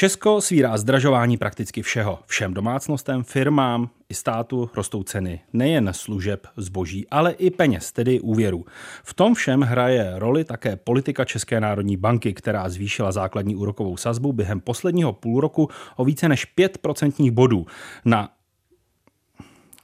Česko svírá zdražování prakticky všeho. Všem domácnostem, firmám i státu rostou ceny nejen služeb, zboží, ale i peněz, tedy úvěrů. V tom všem hraje roli také politika České národní banky, která zvýšila základní úrokovou sazbu během posledního půl roku o více než 5% bodů na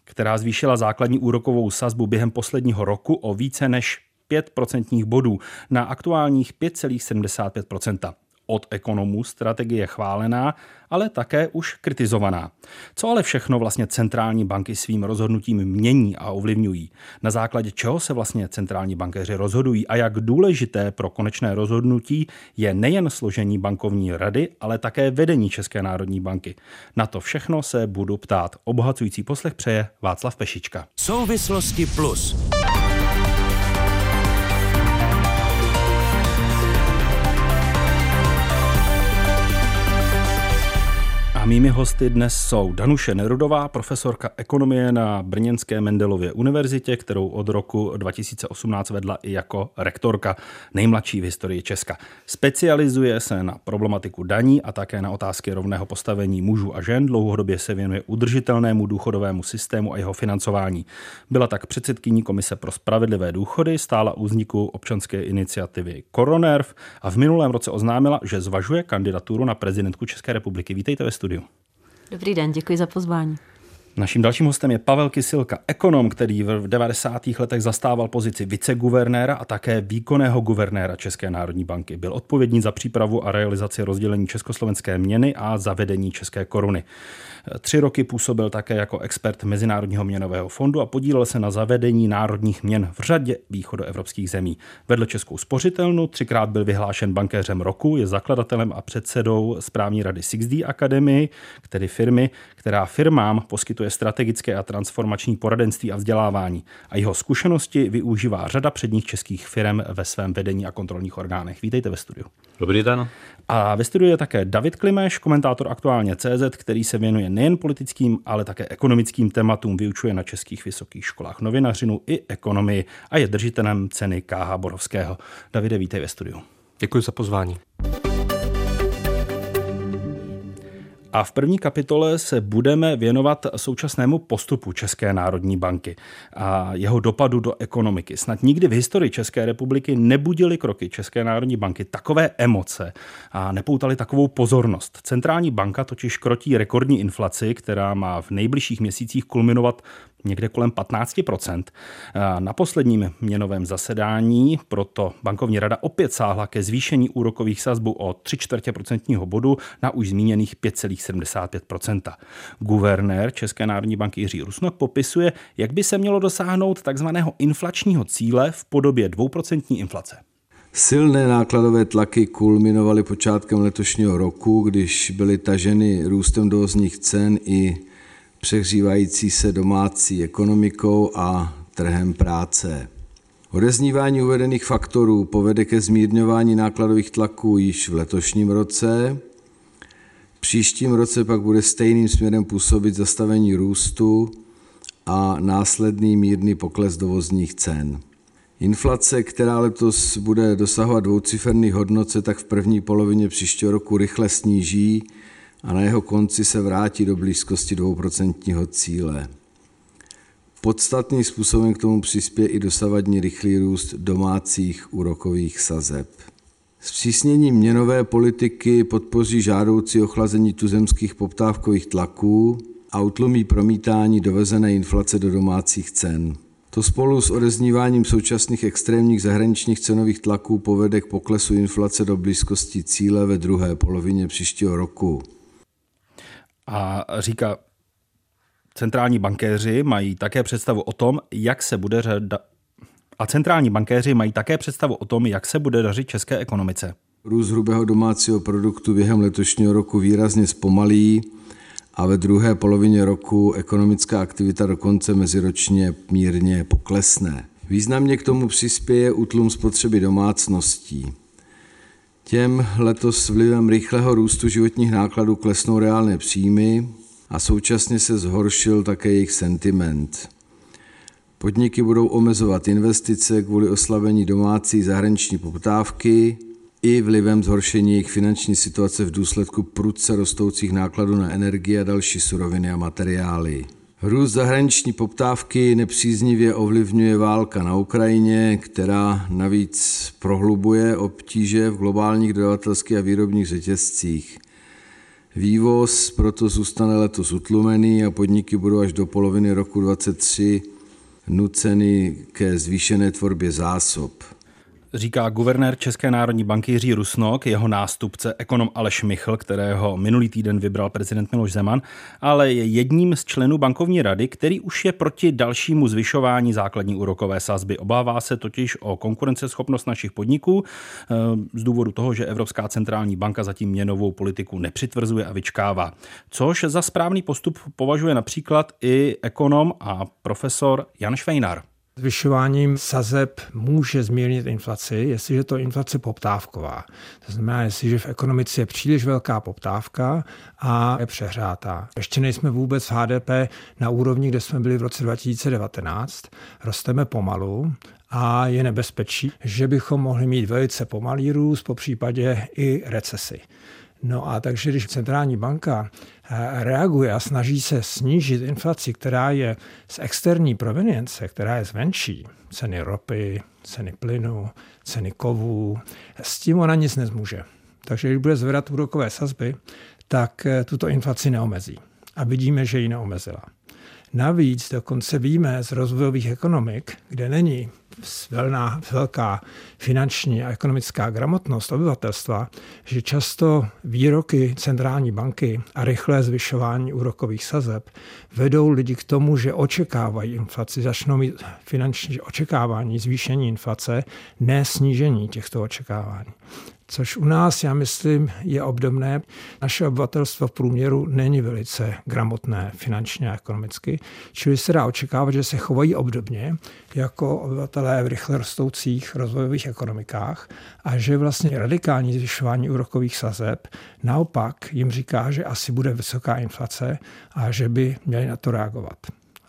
která zvýšila základní úrokovou sazbu během posledního roku o více než 5% bodů na aktuálních 5,75% od ekonomů strategie chválená, ale také už kritizovaná. Co ale všechno vlastně centrální banky svým rozhodnutím mění a ovlivňují? Na základě čeho se vlastně centrální bankéři rozhodují a jak důležité pro konečné rozhodnutí je nejen složení bankovní rady, ale také vedení České národní banky? Na to všechno se budu ptát. Obohacující poslech přeje Václav Pešička. Souvislosti plus. Mými hosty dnes jsou Danuše Nerudová, profesorka ekonomie na Brněnské Mendelově univerzitě, kterou od roku 2018 vedla i jako rektorka, nejmladší v historii Česka. Specializuje se na problematiku daní a také na otázky rovného postavení mužů a žen. Dlouhodobě se věnuje udržitelnému důchodovému systému a jeho financování. Byla tak předsedkyní Komise pro spravedlivé důchody, stála u vzniku občanské iniciativy Koronerv a v minulém roce oznámila, že zvažuje kandidaturu na prezidentku České republiky. Vítejte ve studiu. Dobrý den, děkuji za pozvání. Naším dalším hostem je Pavel Kysilka, ekonom, který v 90. letech zastával pozici viceguvernéra a také výkonného guvernéra České národní banky. Byl odpovědný za přípravu a realizaci rozdělení československé měny a zavedení české koruny. Tři roky působil také jako expert Mezinárodního měnového fondu a podílel se na zavedení národních měn v řadě východoevropských zemí. Vedl Českou spořitelnu, třikrát byl vyhlášen bankéřem roku, je zakladatelem a předsedou správní rady 6D Academy, tedy firmy, která firmám poskytuje strategické a transformační poradenství a vzdělávání. A jeho zkušenosti využívá řada předních českých firm ve svém vedení a kontrolních orgánech. Vítejte ve studiu. Dobrý den. A ve studiu je také David Klimeš, komentátor aktuálně CZ, který se věnuje nejen politickým, ale také ekonomickým tématům, vyučuje na českých vysokých školách novinařinu i ekonomii a je držitelem ceny KH Borovského. Davide, vítej ve studiu. Děkuji za pozvání. A v první kapitole se budeme věnovat současnému postupu České národní banky a jeho dopadu do ekonomiky. Snad nikdy v historii České republiky nebudily kroky České národní banky takové emoce a nepoutali takovou pozornost. Centrální banka totiž krotí rekordní inflaci, která má v nejbližších měsících kulminovat někde kolem 15%. Na posledním měnovém zasedání proto bankovní rada opět sáhla ke zvýšení úrokových sazbů o 3 čtvrtě procentního bodu na už zmíněných 5,75%. Guvernér České národní banky Jiří Rusnok popisuje, jak by se mělo dosáhnout takzvaného inflačního cíle v podobě 2% inflace. Silné nákladové tlaky kulminovaly počátkem letošního roku, když byly taženy růstem dovozních cen i přehřívající se domácí ekonomikou a trhem práce. Odeznívání uvedených faktorů povede ke zmírňování nákladových tlaků již v letošním roce. Příštím roce pak bude stejným směrem působit zastavení růstu a následný mírný pokles dovozních cen. Inflace, která letos bude dosahovat dvouciferných hodnot, se tak v první polovině příštího roku rychle sníží a na jeho konci se vrátí do blízkosti 2% cíle. Podstatným způsobem k tomu přispěje i dosavadní rychlý růst domácích úrokových sazeb. Zpřísnění měnové politiky podpoří žádoucí ochlazení tuzemských poptávkových tlaků a utlumí promítání dovezené inflace do domácích cen. To spolu s odezníváním současných extrémních zahraničních cenových tlaků povede k poklesu inflace do blízkosti cíle ve druhé polovině příštího roku a říká, centrální bankéři mají také představu o tom, jak se bude řada... a centrální bankéři mají také představu o tom, jak se bude dařit české ekonomice. Růst hrubého domácího produktu během letošního roku výrazně zpomalí a ve druhé polovině roku ekonomická aktivita dokonce meziročně mírně poklesne. Významně k tomu přispěje útlum spotřeby domácností. Těm letos vlivem rychlého růstu životních nákladů klesnou reálné příjmy a současně se zhoršil také jejich sentiment. Podniky budou omezovat investice kvůli oslabení domácí zahraniční poptávky i vlivem zhoršení jejich finanční situace v důsledku prudce rostoucích nákladů na energie a další suroviny a materiály. Růst zahraniční poptávky nepříznivě ovlivňuje válka na Ukrajině, která navíc prohlubuje obtíže v globálních dodavatelských a výrobních řetězcích. Vývoz proto zůstane letos utlumený a podniky budou až do poloviny roku 2023 nuceny ke zvýšené tvorbě zásob říká guvernér České národní banky Jiří Rusnok, jeho nástupce ekonom Aleš Michl, kterého minulý týden vybral prezident Miloš Zeman, ale je jedním z členů bankovní rady, který už je proti dalšímu zvyšování základní úrokové sazby. Obává se totiž o konkurenceschopnost našich podniků eh, z důvodu toho, že Evropská centrální banka zatím měnovou politiku nepřitvrzuje a vyčkává. Což za správný postup považuje například i ekonom a profesor Jan Švejnar. Zvyšováním sazeb může zmírnit inflaci, jestliže to inflace poptávková. To znamená, jestliže v ekonomice je příliš velká poptávka a je přehrátá. Ještě nejsme vůbec v HDP na úrovni, kde jsme byli v roce 2019. Rosteme pomalu a je nebezpečí, že bychom mohli mít velice pomalý růst, po případě i recesi. No a takže když centrální banka eh, reaguje a snaží se snížit inflaci, která je z externí provenience, která je zvenčí, ceny ropy, ceny plynu, ceny kovů, s tím ona nic nezmůže. Takže když bude zvedat úrokové sazby, tak eh, tuto inflaci neomezí. A vidíme, že ji neomezila. Navíc dokonce víme z rozvojových ekonomik, kde není velná, velká finanční a ekonomická gramotnost obyvatelstva, že často výroky centrální banky a rychlé zvyšování úrokových sazeb vedou lidi k tomu, že očekávají inflaci, začnou mít finanční očekávání zvýšení inflace, ne snížení těchto očekávání což u nás, já myslím, je obdobné. Naše obyvatelstvo v průměru není velice gramotné finančně a ekonomicky, čili se dá očekávat, že se chovají obdobně jako obyvatelé v rychle rostoucích rozvojových ekonomikách a že vlastně radikální zvyšování úrokových sazeb naopak jim říká, že asi bude vysoká inflace a že by měli na to reagovat.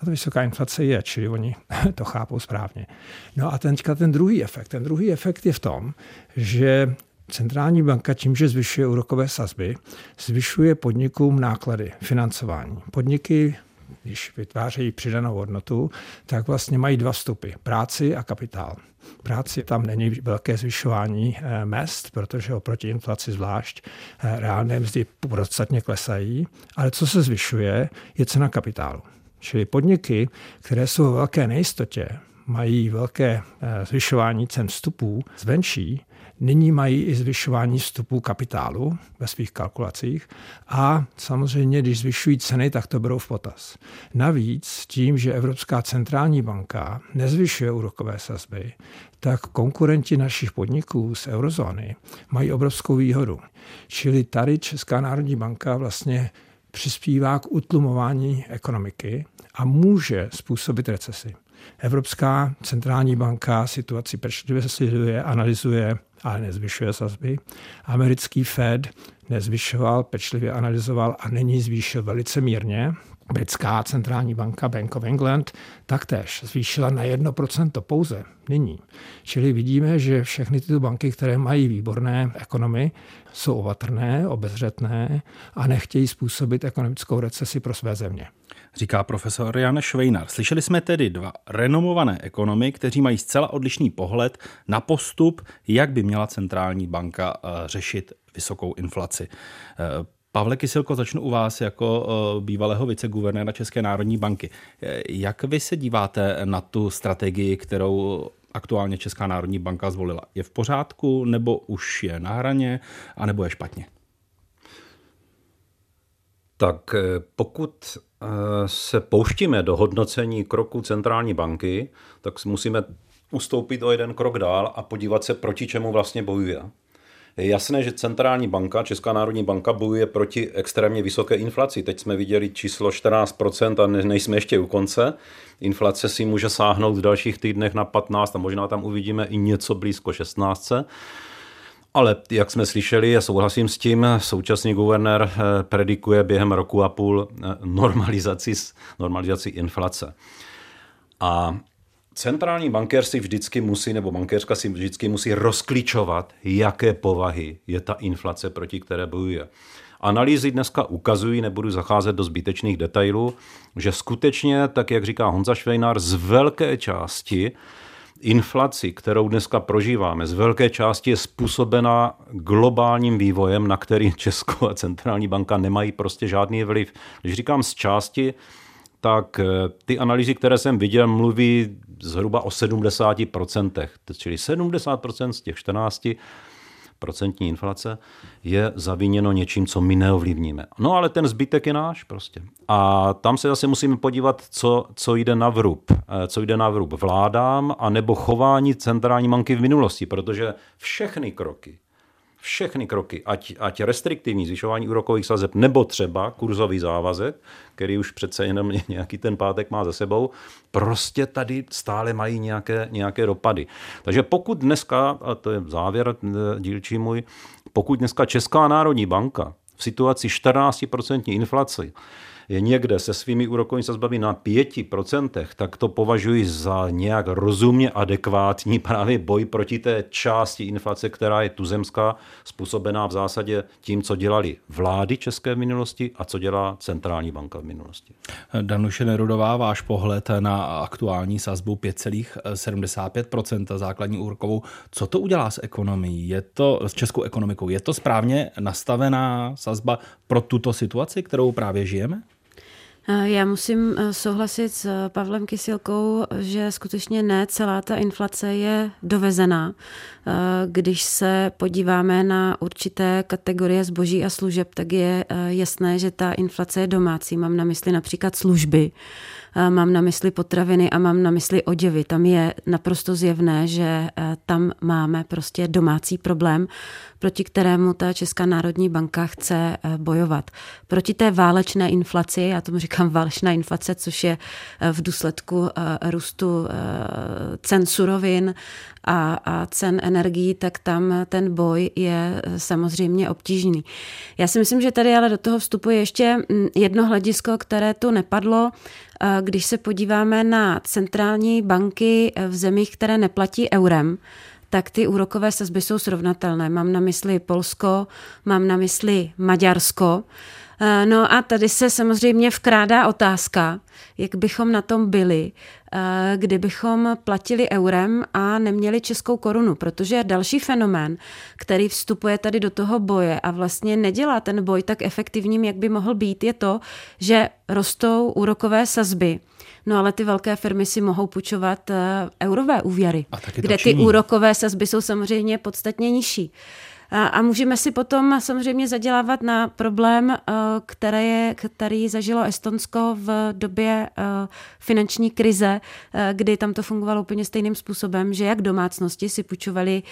A to vysoká inflace je, čili oni to chápou správně. No a teďka ten druhý efekt. Ten druhý efekt je v tom, že Centrální banka tím, že zvyšuje úrokové sazby, zvyšuje podnikům náklady financování. Podniky když vytvářejí přidanou hodnotu, tak vlastně mají dva vstupy. Práci a kapitál. Práci tam není velké zvyšování eh, mest, protože oproti inflaci zvlášť eh, reálné mzdy podstatně klesají, ale co se zvyšuje, je cena kapitálu. Čili podniky, které jsou v velké nejistotě, mají velké eh, zvyšování cen vstupů zvenčí, Nyní mají i zvyšování vstupu kapitálu ve svých kalkulacích a samozřejmě, když zvyšují ceny, tak to berou v potaz. Navíc tím, že Evropská centrální banka nezvyšuje úrokové sazby, tak konkurenti našich podniků z eurozóny mají obrovskou výhodu. Čili tady Česká národní banka vlastně přispívá k utlumování ekonomiky a může způsobit recesi. Evropská centrální banka situaci pečlivě sleduje, analyzuje, ale nezvyšuje sazby. Americký Fed nezvyšoval, pečlivě analyzoval a není zvýšil velice mírně. Britská centrální banka Bank of England taktéž zvýšila na 1% pouze nyní. Čili vidíme, že všechny tyto banky, které mají výborné ekonomy, jsou opatrné, obezřetné a nechtějí způsobit ekonomickou recesi pro své země říká profesor Jan Švejnar. Slyšeli jsme tedy dva renomované ekonomy, kteří mají zcela odlišný pohled na postup, jak by měla centrální banka eh, řešit vysokou inflaci. Eh, Pavle Kysilko, začnu u vás jako eh, bývalého viceguvernéra České národní banky. Jak vy se díváte na tu strategii, kterou aktuálně Česká národní banka zvolila? Je v pořádku, nebo už je na hraně, anebo je špatně? Tak pokud se pouštíme do hodnocení kroku centrální banky, tak musíme ustoupit o jeden krok dál a podívat se, proti čemu vlastně bojuje. Je jasné, že centrální banka, Česká národní banka, bojuje proti extrémně vysoké inflaci. Teď jsme viděli číslo 14% a nejsme ještě u konce. Inflace si může sáhnout v dalších týdnech na 15 a možná tam uvidíme i něco blízko 16. Ale jak jsme slyšeli, a souhlasím s tím, současný guvernér eh, predikuje během roku a půl eh, normalizaci, normalizaci inflace. A centrální bankér si vždycky musí, nebo bankéřka si vždycky musí rozklíčovat, jaké povahy je ta inflace, proti které bojuje. Analýzy dneska ukazují, nebudu zacházet do zbytečných detailů, že skutečně, tak jak říká Honza Švejnár, z velké části inflaci, kterou dneska prožíváme, z velké části je způsobena globálním vývojem, na který Česko a centrální banka nemají prostě žádný vliv. Když říkám z části, tak eh, ty analýzy, které jsem viděl, mluví zhruba o 70%, čili 70% z těch 14 procentní inflace je zaviněno něčím, co my neovlivníme. No ale ten zbytek je náš prostě. A tam se zase musíme podívat, co, co jde na vrub. Eh, co jde na vrub vládám a nebo chování centrální banky v minulosti, protože všechny kroky, všechny kroky, ať, ať restriktivní zvyšování úrokových sazeb, nebo třeba kurzový závazek, který už přece jenom nějaký ten pátek má za sebou, prostě tady stále mají nějaké, nějaké dopady. Takže pokud dneska, a to je závěr eh, dílčí můj, pokud dneska Česká národní banka v situaci 14% inflace je někde se svými úrokovými sazbami na 5%, tak to považuji za nějak rozumně adekvátní právě boj proti té části inflace, která je tuzemská, způsobená v zásadě tím, co dělali vlády české v minulosti a co dělá centrální banka v minulosti. Danuše Nerudová, váš pohled na aktuální sazbu 5,75% základní úrokovou. Co to udělá s ekonomií? Je to s českou ekonomikou? Je to správně nastavená sazba pro tuto situaci, kterou právě žijeme? Eh, já musím eh, souhlasit s eh, Pavlem Kysilkou, že skutečně ne celá ta inflace je dovezená. Když se podíváme na určité kategorie zboží a služeb, tak je jasné, že ta inflace je domácí. Mám na mysli například služby, mám na mysli potraviny a mám na mysli oděvy. Tam je naprosto zjevné, že tam máme prostě domácí problém, proti kterému ta Česká národní banka chce bojovat. Proti té válečné inflaci, já tomu říkám válečná inflace, což je v důsledku růstu cen surovin a, a cen energií, tak tam ten boj je samozřejmě obtížný. Já si myslím, že tady ale do toho vstupuje ještě jedno hledisko, které tu nepadlo, když se podíváme na centrální banky v zemích, které neplatí eurem, tak ty úrokové sazby jsou srovnatelné. Mám na mysli Polsko, mám na mysli Maďarsko. Eh, no a tady se samozřejmě vkrádá otázka, jak bychom na tom byli, eh, kdybychom platili eurem a neměli českou korunu, protože další fenomén, který vstupuje tady do toho boje a vlastně nedělá ten boj tak efektivním, jak by mohl být, je to, že rostou úrokové sazby. No ale ty velké firmy si mohou půjčovat eh, eurové úvěry, kde ty úrokové sazby jsou samozřejmě podstatně nižší. A, a můžeme si potom samozřejmě zadělávat na problém, eh, který, je, který zažilo Estonsko v době eh, finanční krize, eh, kdy tam to fungovalo úplně stejným způsobem, že jak domácnosti si půjčovali,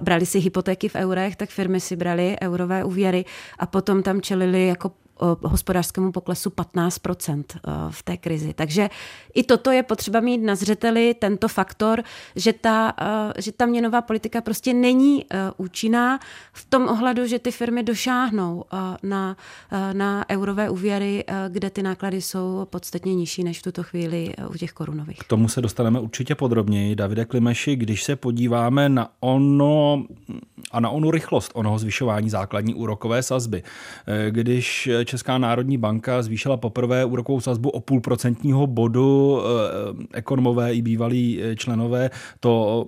brali si hypotéky v eurech, tak firmy si brali eurové úvěry a potom tam čelili jako hospodářskému poklesu 15% v té krizi. Takže i toto je potřeba mít na zřeteli, tento faktor, že ta, že ta měnová politika prostě není účinná v tom ohledu, že ty firmy došáhnou na, na eurové úvěry, kde ty náklady jsou podstatně nižší než v tuto chvíli u těch korunových. K tomu se dostaneme určitě podrobněji. Davide Klimeši, když se podíváme na ono a na onu rychlost onoho zvyšování základní úrokové sazby, když Česká národní banka zvýšila poprvé úrokovou sazbu o půl procentního bodu. Eh, ekonomové i bývalí eh, členové to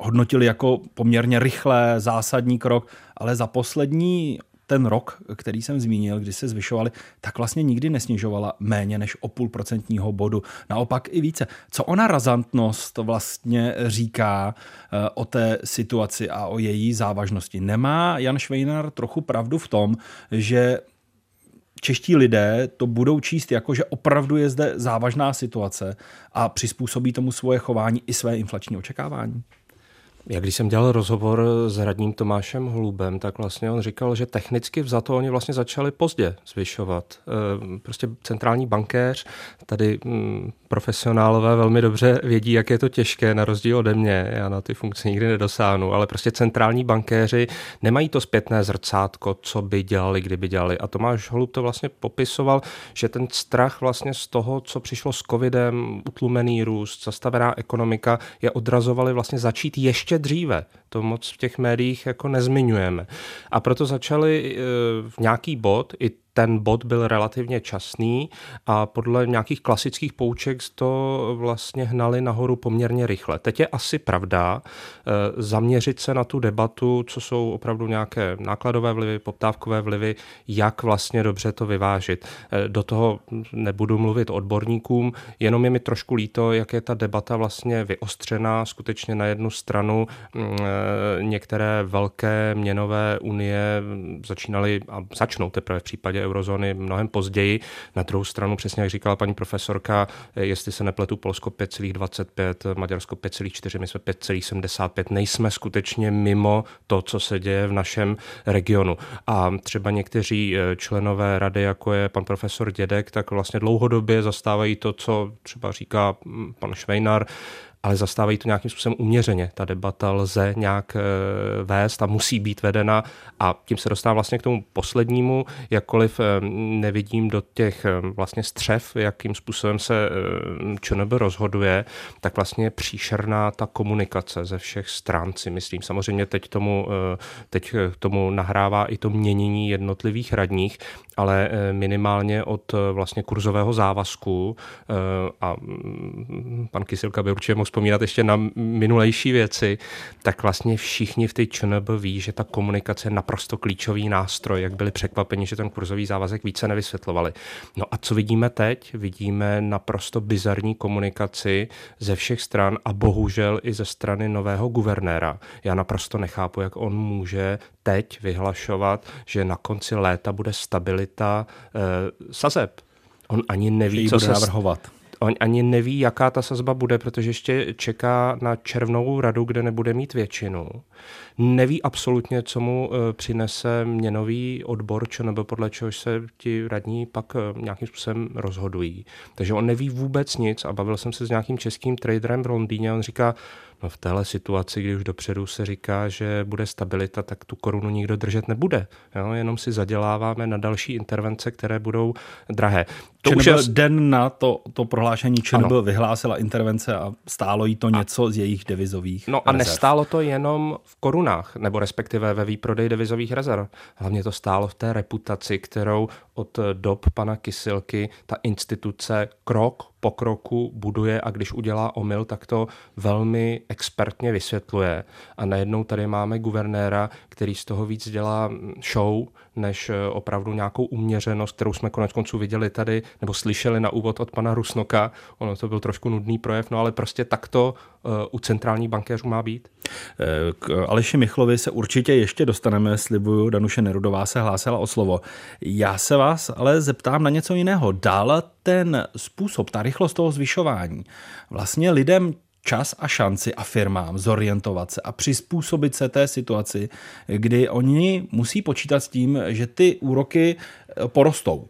hodnotili jako poměrně rychlé, zásadní krok, ale za poslední ten rok, který jsem zmínil, kdy se zvyšovaly, tak vlastně nikdy nesnižovala méně než o půl procentního bodu. Naopak i více. Co ona razantnost vlastně říká eh, o té situaci a o její závažnosti? Nemá Jan Švejnar trochu pravdu v tom, že čeští lidé to budou číst jako, že opravdu je zde závažná situace a přizpůsobí tomu svoje chování i své inflační očekávání? Jak když jsem dělal rozhovor s radním Tomášem Holubem, tak vlastně on říkal, že technicky za to oni vlastně začali pozdě zvyšovat. Eh, prostě centrální bankéř, tady mm, profesionálové velmi dobře vědí, jak je to těžké, na rozdíl ode mě, já na ty funkce nikdy nedosáhnu, ale prostě centrální bankéři nemají to zpětné zrcátko, co by dělali, kdyby dělali. A Tomáš Holub to vlastně popisoval, že ten strach vlastně z toho, co přišlo s covidem, utlumený růst, zastavená ekonomika, je odrazovali vlastně začít ještě dříve. To moc v těch médiích jako nezmiňujeme. A proto začali v nějaký bod, i ten bod byl relativně časný a podle nějakých klasických pouček to vlastně hnali nahoru poměrně rychle. Teď je asi pravda e, zaměřit se na tu debatu, co jsou opravdu nějaké nákladové vlivy, poptávkové vlivy, jak vlastně dobře to vyvážit. E, do toho nebudu mluvit odborníkům, jenom je mi trošku líto, jak je ta debata vlastně vyostřená skutečně na jednu stranu mm, některé velké měnové unie začínaly a začnou teprve v případě eurozóny mnohem později. Na druhou stranu, přesně jak říkala paní profesorka, jestli se nepletu, Polsko 5,25, Maďarsko 5,4, my jsme 5,75. Nejsme skutečně mimo to, co se děje v našem regionu. A třeba někteří eh, členové rady, jako je pan profesor Dědek, tak vlastně dlouhodobě zastávají to, co třeba říká hm, pan Švejnar, ale zastávají to nějakým způsobem uměřeně. Ta debata lze nějak eh, vést a musí být vedena a tím se dostávám vlastně k tomu poslednímu, jakkoliv eh, nevidím do těch eh, vlastně střev, jakým způsobem se ČNB rozhoduje, tak vlastně příšerná ta komunikace ze všech stran si myslím. Samozřejmě teď tomu, teď tomu nahrává i to měnění jednotlivých radních, ale minimálně od vlastně kurzového závazku a mm, pan Kysilka by určitě mohl vzpomínat ještě na minulejší věci, tak vlastně všichni v té ČNB ví, že ta komunikace je naprosto klíčový nástroj, jak byli překvapeni, že ten kurzový závazek více nevysvětlovali. No a co vidíme teď? Vidíme naprosto bizarní komunikaci ze všech stran a bohužel i ze strany nového guvernéra. Já naprosto nechápu, jak on může teď vyhlašovat, že na konci léta bude stabilita eh, sazeb. On ani neví, co se navrhovat on ani neví, jaká ta sazba bude, protože ještě čeká na červnovou radu, kde nebude mít většinu. Neví absolutně, co mu eh, přinese měnový odbor, čo nebo podle čehož se ti radní pak eh, nějakým způsobem rozhodují. Takže on neví vůbec nic a bavil jsem se s nějakým českým traderem v Londýně. On říká, No v téhle situaci, kdy už dopředu se říká, že bude stabilita, tak tu korunu nikdo držet nebude. Jo? Jenom si zaděláváme na další intervence, které budou drahé. To už je... den na to, to prohlášení ČNB vyhlásila intervence a stálo jí to něco a... z jejich devizových No rezerv. a nestálo to jenom v korunách, nebo respektive ve výprodej devizových rezerv. Hlavně to stálo v té reputaci, kterou od dob pana Kysilky ta instituce krok po kroku buduje a když udělá omyl, tak to velmi expertně vysvětluje. A najednou tady máme guvernéra, který z toho víc dělá show, než opravdu nějakou uměřenost, kterou jsme konec konců viděli tady, nebo slyšeli na úvod od pana Rusnoka. Ono to byl trošku nudný projev, no ale prostě takto uh, u centrální bankéřů má být. Eh, k Aleši Michlovi se určitě ještě dostaneme, slibuju, Danuše Nerudová se hlásila o slovo. Já se vás ale zeptám na něco jiného. Dál ten způsob, ta rychlost toho zvyšování vlastně lidem čas a šanci a firmám zorientovat se a přizpůsobit se té situaci, kdy oni musí počítat s tím, že ty úroky porostou.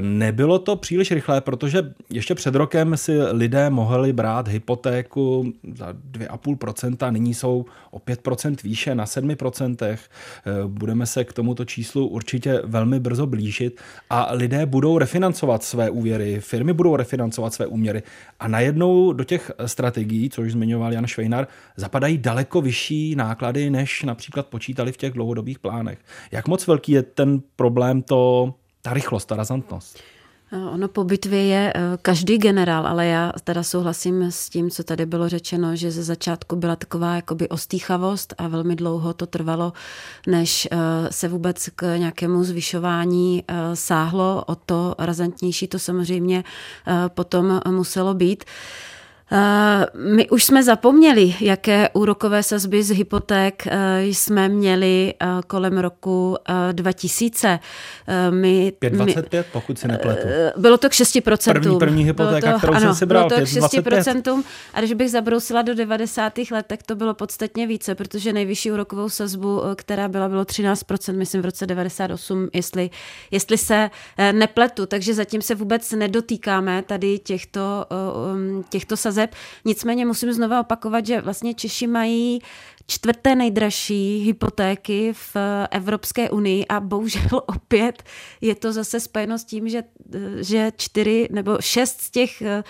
Nebylo to příliš rychlé, protože ještě před rokem si lidé mohli brát hypotéku za 2,5%, nyní jsou o 5% výše na 7%. Budeme se k tomuto číslu určitě velmi brzo blížit a lidé budou refinancovat své úvěry, firmy budou refinancovat své úměry a najednou do těch strategií, což zmiňoval Jan Švejnar, zapadají daleko vyšší náklady, než například počítali v těch dlouhodobých plánech. Jak moc velký je ten problém to ta rychlost, ta razantnost. Ono po bitvě je eh, každý generál, ale já teda souhlasím s tím, co tady bylo řečeno, že ze začátku byla taková jakoby ostýchavost a velmi dlouho to trvalo, než eh, se vůbec k nějakému zvyšování eh, sáhlo. O to razantnější to samozřejmě potom muselo být. My už jsme zapomněli, jaké úrokové sazby z hypoték eh, jsme měli eh, kolem roku 2000. My, 5,25, my, pokud se nepletu. Bylo to k 6%. První, první hypotéka, to, kterou ano, jsem si bral, bylo to k 6%. A když bych zabrousila do 90. let, tak to bylo podstatně více, protože nejvyšší úrokovou sazbu, která byla, bylo 13%, myslím v roce 98, jestli, jestli se nepletu. Takže zatím se vůbec nedotýkáme tady těchto, um, těchto sazeb. Nicméně musím znova opakovat, že vlastně Češi mají čtvrté nejdražší hypotéky v Evropské unii a bohužel opět je to zase spojeno s tím, že, že čtyři nebo šest z těch eh,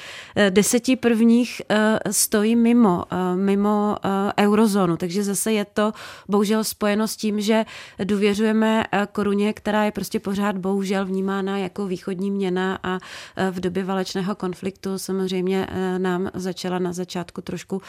deseti prvních eh, stojí mimo, eh, mimo eurozónu. Takže zase je to bohužel spojeno s tím, že důvěřujeme koruně, která je prostě pořád bohužel vnímána jako východní měna a v době válečného konfliktu samozřejmě nám začala na začátku trošku,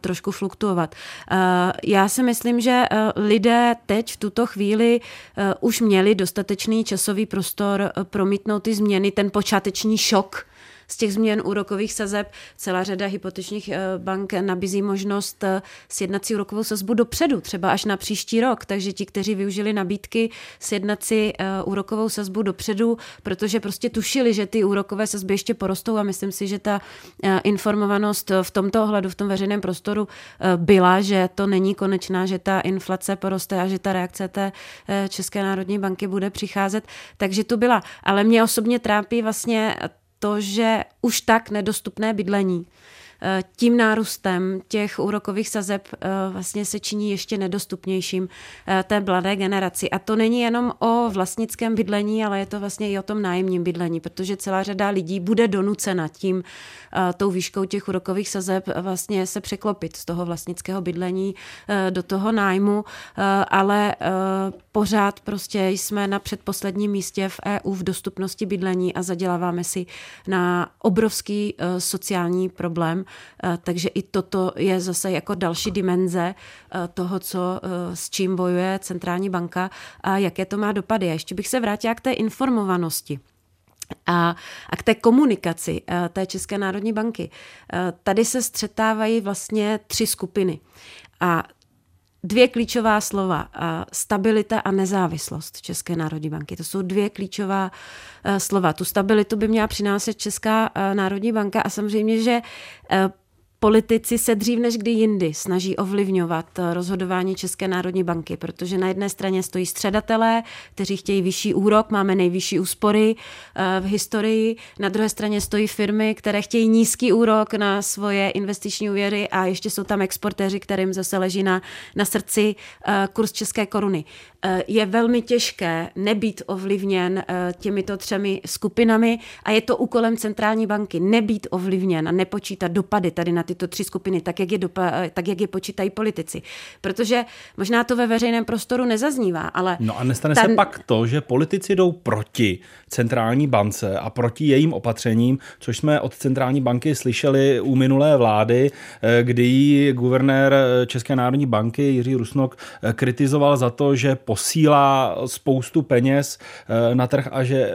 trošku fluktuovat. Eh, já si myslím, že eh, lidé teď v tuto chvíli eh, už měli dostatečný časový prostor promítnout ty změny, ten počáteční šok, z těch změn úrokových sazeb celá řada hypotečních eh, bank nabízí možnost eh, sjednat si úrokovou sazbu dopředu, třeba až na příští rok. Takže ti, kteří využili nabídky sjednat si eh, úrokovou sazbu dopředu, protože prostě tušili, že ty úrokové sazby ještě porostou a myslím si, že ta informovanost v tomto ohledu, v tom veřejném prostoru byla, že to není konečná, že ta inflace poroste a že ta reakce té České národní banky bude přicházet. Takže to byla. Ale mě osobně trápí vlastně to, že už tak nedostupné bydlení tím nárůstem těch úrokových sazeb eh, vlastně se činí ještě nedostupnějším eh, té mladé generaci. A to není jenom o vlastnickém bydlení, ale je to vlastně i o tom nájemním bydlení, protože celá řada lidí bude donucena tím tou výškou těch úrokových sazeb vlastně se překlopit z toho vlastnického bydlení do toho nájmu, ale pořád prostě jsme na předposledním místě v EU v dostupnosti bydlení a zaděláváme si na obrovský sociální problém, Eh, takže i toto je zase jako další dimenze eh, toho, co, eh, s čím bojuje centrální banka a jaké to má dopady. A ještě bych se vrátila k té informovanosti. A, a k té komunikaci té České národní banky. Tady se střetávají vlastně tři skupiny. A dvě klíčová slova. Stabilita a nezávislost České národní banky. To jsou dvě klíčová e, slova. Tu stabilitu by měla přinášet Česká e, národní banka a samozřejmě, že e, Politici se dřív než kdy jindy snaží ovlivňovat eh, rozhodování České národní banky, protože na jedné straně stojí středatelé, kteří chtějí vyšší úrok, máme nejvyšší úspory eh, v historii, na druhé straně stojí firmy, které chtějí nízký úrok na svoje investiční úvěry a ještě jsou tam exportéři, kterým zase leží na, na srdci eh, kurz české koruny. Je velmi těžké nebýt ovlivněn těmito třemi skupinami a je to úkolem centrální banky nebýt ovlivněn a nepočítat dopady tady na tyto tři skupiny, tak jak je, dopa, tak jak je počítají politici. Protože možná to ve veřejném prostoru nezaznívá, ale... No a nestane ta... se pak to, že politici jdou proti centrální bance a proti jejím opatřením, což jsme od centrální banky slyšeli u minulé vlády, eh, kdy jí guvernér České národní banky Jiří Rusnok eh, kritizoval za to, že posílá spoustu peněz eh, na trh a že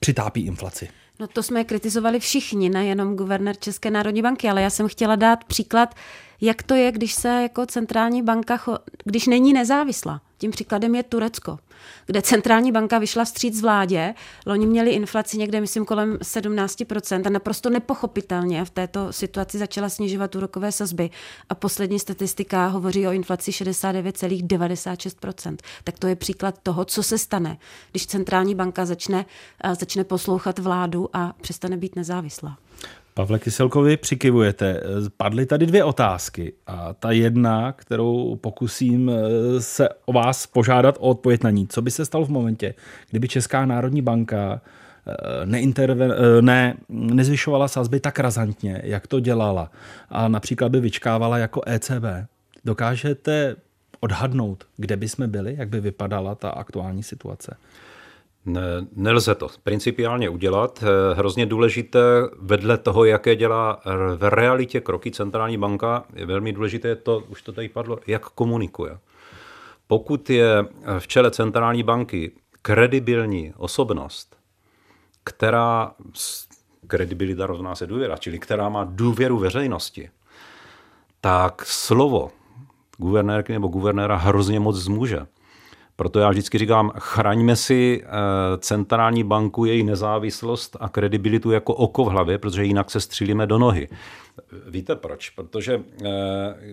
přitápí inflaci. No to jsme kritizovali všichni, nejenom guvernér České národní banky, ale já jsem chtěla dát příklad, jak to je, když se jako centrální banka, když není nezávislá. Tím příkladem je Turecko, kde centrální banka vyšla vstříc vládě. Loni měli inflaci někde, myslím, kolem 17% a naprosto nepochopitelně v této situaci začala snižovat úrokové sazby. A poslední statistika hovoří o inflaci 69,96%. Tak to je příklad toho, co se stane, když centrální banka začne, začne poslouchat vládu a přestane být nezávislá. Pavle Kyselkovi přikivujete. Padly tady dvě otázky a ta jedna, kterou pokusím eh, se o vás požádat o odpověď na ní. Co by se stalo v momentě, kdyby Česká národní banka eh, neinterven, eh, ne, nezvyšovala sazby tak razantně, jak to dělala a například by vyčkávala jako ECB? Dokážete odhadnout, kde by jsme byli, jak by vypadala ta aktuální situace? Nelze to principiálně udělat. Hrozně důležité vedle toho, jaké dělá v realitě kroky centrální banka, je velmi důležité to, už to tady padlo, jak komunikuje. Pokud je v čele centrální banky kredibilní osobnost, která kredibilita rovná se důvěra, čili která má důvěru veřejnosti, tak slovo guvernérky nebo guvernéra hrozně moc zmůže. Proto já vždycky říkám, chraňme si eh, centrální banku, její nezávislost a kredibilitu jako oko v hlavě, protože jinak se střílíme do nohy. Víte proč? Protože eh,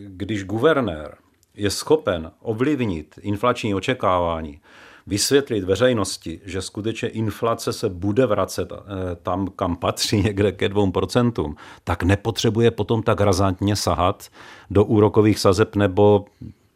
když guvernér je schopen ovlivnit inflační očekávání, vysvětlit veřejnosti, že skutečně inflace se bude vracet eh, tam, kam patří, někde ke dvou procentům, tak nepotřebuje potom tak razantně sahat do úrokových sazeb nebo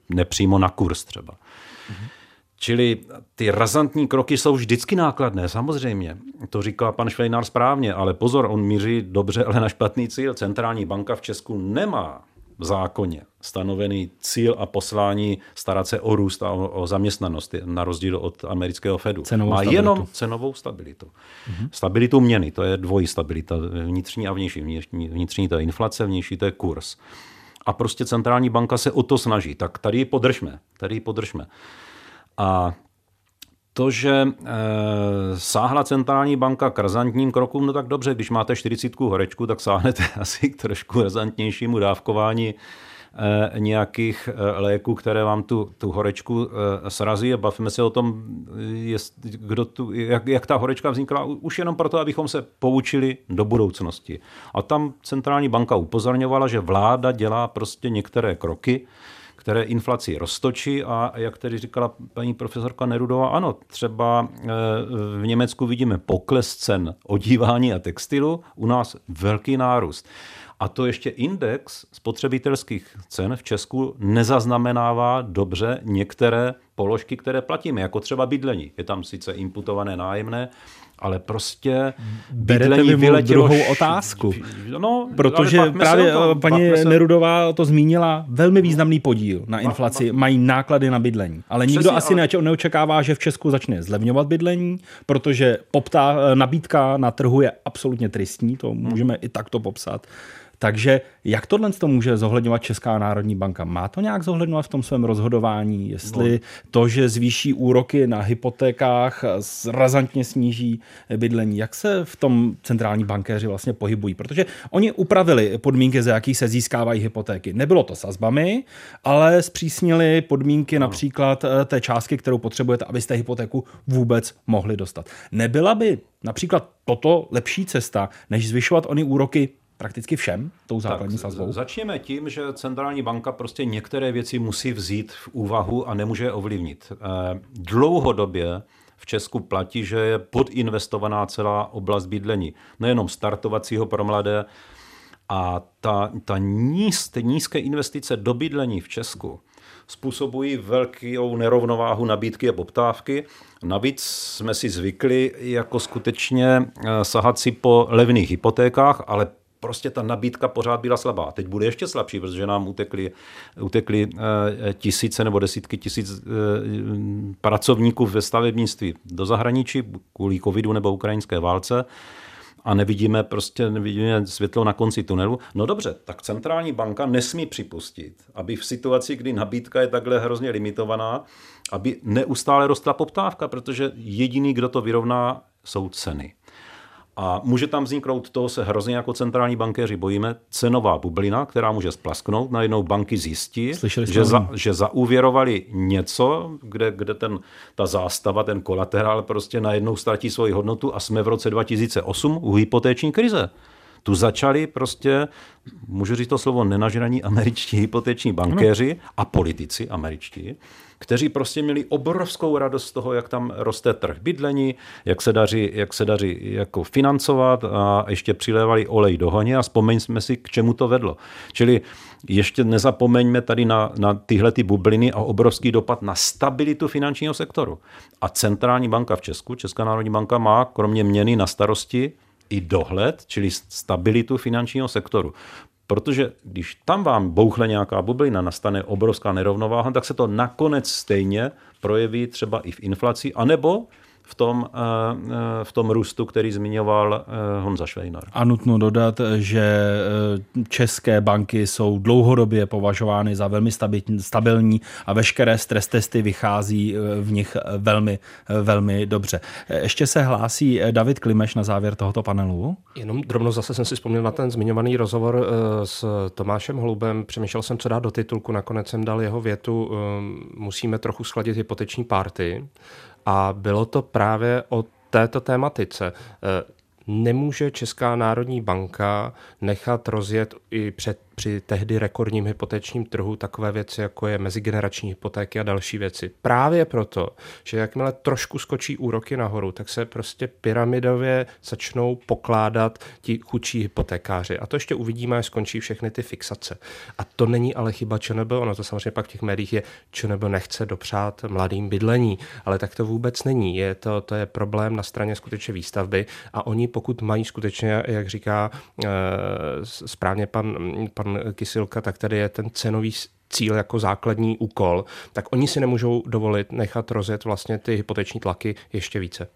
nepřímo na kurz třeba. Mm-hmm. Čili ty razantní kroky jsou vždycky nákladné, samozřejmě. To říká pan Švejnár správně, ale pozor, on míří dobře, ale na špatný cíl. Centrální banka v Česku nemá v zákoně stanovený cíl a poslání starat se o růst a o, o zaměstnanost, na rozdíl od amerického Fedu. Cenovou Má stabilitu. jenom cenovou stabilitu. Mm-hmm. Stabilitu měny, to je dvojí stabilita, vnitřní a vnější. Vnitřní, vnitřní to je inflace, vnější to je kurz. A prostě centrální banka se o to snaží. Tak tady ji podržme, tady ji podržme. A to, že e, sáhla centrální banka k razantním krokům, no tak dobře, když máte 40 horečku, tak sáhnete asi k trošku razantnějšímu dávkování e, nějakých e, léků, které vám tu, tu horečku e, srazí a bavíme se o tom, jest, kdo tu, jak, jak ta horečka vznikla, už jenom proto, abychom se poučili do budoucnosti. A tam centrální banka upozorňovala, že vláda dělá prostě některé kroky, které inflaci roztočí a jak tedy říkala paní profesorka Nerudová, ano, třeba eh, v Německu vidíme pokles cen odívání a textilu, u nás velký nárůst. A to ještě index spotřebitelských cen v Česku nezaznamenává dobře některé položky, které platíme, jako třeba bydlení. Je tam sice imputované nájemné, ale prostě Berete mi vyletělo druhou otázku. No, Protože právě tom, paní se... Nerudová to zmínila, velmi významný podíl na inflaci mají náklady na bydlení. Ale nikdo Přesně, asi ale... neočekává, že v Česku začne zlevňovat bydlení, protože poptá, nabídka na trhu je absolutně tristní, to můžeme hmm. i takto popsat. Takže jak tohle to může zohledňovat Česká národní banka? Má to nějak zohledňovat v tom svém rozhodování? Jestli no. to, že zvýší úroky na hypotékách, razantně sníží bydlení, jak se v tom centrální bankéři vlastně pohybují? Protože oni upravili podmínky, za jakých se získávají hypotéky. Nebylo to sazbami, ale zpřísnili podmínky no. například eh, té částky, kterou potřebujete, abyste hypotéku vůbec mohli dostat. Nebyla by například toto lepší cesta, než zvyšovat ony úroky prakticky všem tou základní sazbou? Začněme tím, že centrální banka prostě některé věci musí vzít v úvahu a nemůže je ovlivnit. Eh, dlouhodobě v Česku platí, že je podinvestovaná celá oblast bydlení. Nejenom startovacího pro mladé, a ta, ta níz, ty nízké investice do bydlení v Česku způsobují velkou nerovnováhu nabídky a poptávky. Navíc jsme si zvykli jako skutečně eh, sahat si po levných hypotékách, ale prostě ta nabídka pořád byla slabá. Teď bude ještě slabší, protože nám utekly, utekly eh, tisíce nebo desítky tisíc eh, pracovníků ve stavebnictví do zahraničí kvůli covidu nebo ukrajinské válce a nevidíme prostě nevidíme světlo na konci tunelu. No dobře, tak centrální banka nesmí připustit, aby v situaci, kdy nabídka je takhle hrozně limitovaná, aby neustále rostla poptávka, protože jediný, kdo to vyrovná, jsou ceny. A může tam vzniknout, toho se hrozně jako centrální bankéři bojíme, cenová bublina, která může splasknout. Najednou banky zjistí, že, za, že zaúvěrovali něco, kde, kde ten, ta zástava, ten kolaterál prostě najednou ztratí svoji hodnotu a jsme v roce 2008 u hypotéční krize. Tu začali prostě, můžu říct to slovo, nenažraní američtí hypotéční bankéři a politici američtí, kteří prostě měli obrovskou radost z toho, jak tam roste trh bydlení, jak se daří, jak se daří jako financovat a ještě přilévali olej do honě a vzpomeňme si, k čemu to vedlo. Čili ještě nezapomeňme tady na, na tyhle ty bubliny a obrovský dopad na stabilitu finančního sektoru. A centrální banka v Česku, Česká národní banka, má kromě měny na starosti i dohled, čili stabilitu finančního sektoru. Protože když tam vám bouchle nějaká bublina, nastane obrovská nerovnováha, tak se to nakonec stejně projeví třeba i v inflaci, anebo v tom, v tom růstu, který zmiňoval Honza Švejnar. A nutno dodat, že české banky jsou dlouhodobě považovány za velmi stabilní a veškeré stres testy vychází v nich velmi, velmi dobře. Ještě se hlásí David Klimeš na závěr tohoto panelu. Jenom drobno zase jsem si vzpomněl na ten zmiňovaný rozhovor s Tomášem Holubem. Přemýšlel jsem, co dát do titulku, nakonec jsem dal jeho větu, musíme trochu schladit hypoteční párty. A bylo to právě o této tématice. Nemůže Česká národní banka nechat rozjet i před při tehdy rekordním hypotečním trhu takové věci, jako je mezigenerační hypotéky a další věci. Právě proto, že jakmile trošku skočí úroky nahoru, tak se prostě pyramidově začnou pokládat ti chudší hypotékáři. A to ještě uvidíme, až skončí všechny ty fixace. A to není ale chyba ČNB, ono to samozřejmě pak v těch médiích je, ČNB nechce dopřát mladým bydlení, ale tak to vůbec není. Je to, to je problém na straně skutečně výstavby a oni pokud mají skutečně, jak říká e, správně pan, pan pan Kysilka, tak tady je ten cenový cíl jako základní úkol, tak oni si nemůžou dovolit nechat rozjet vlastně ty hypoteční tlaky ještě více.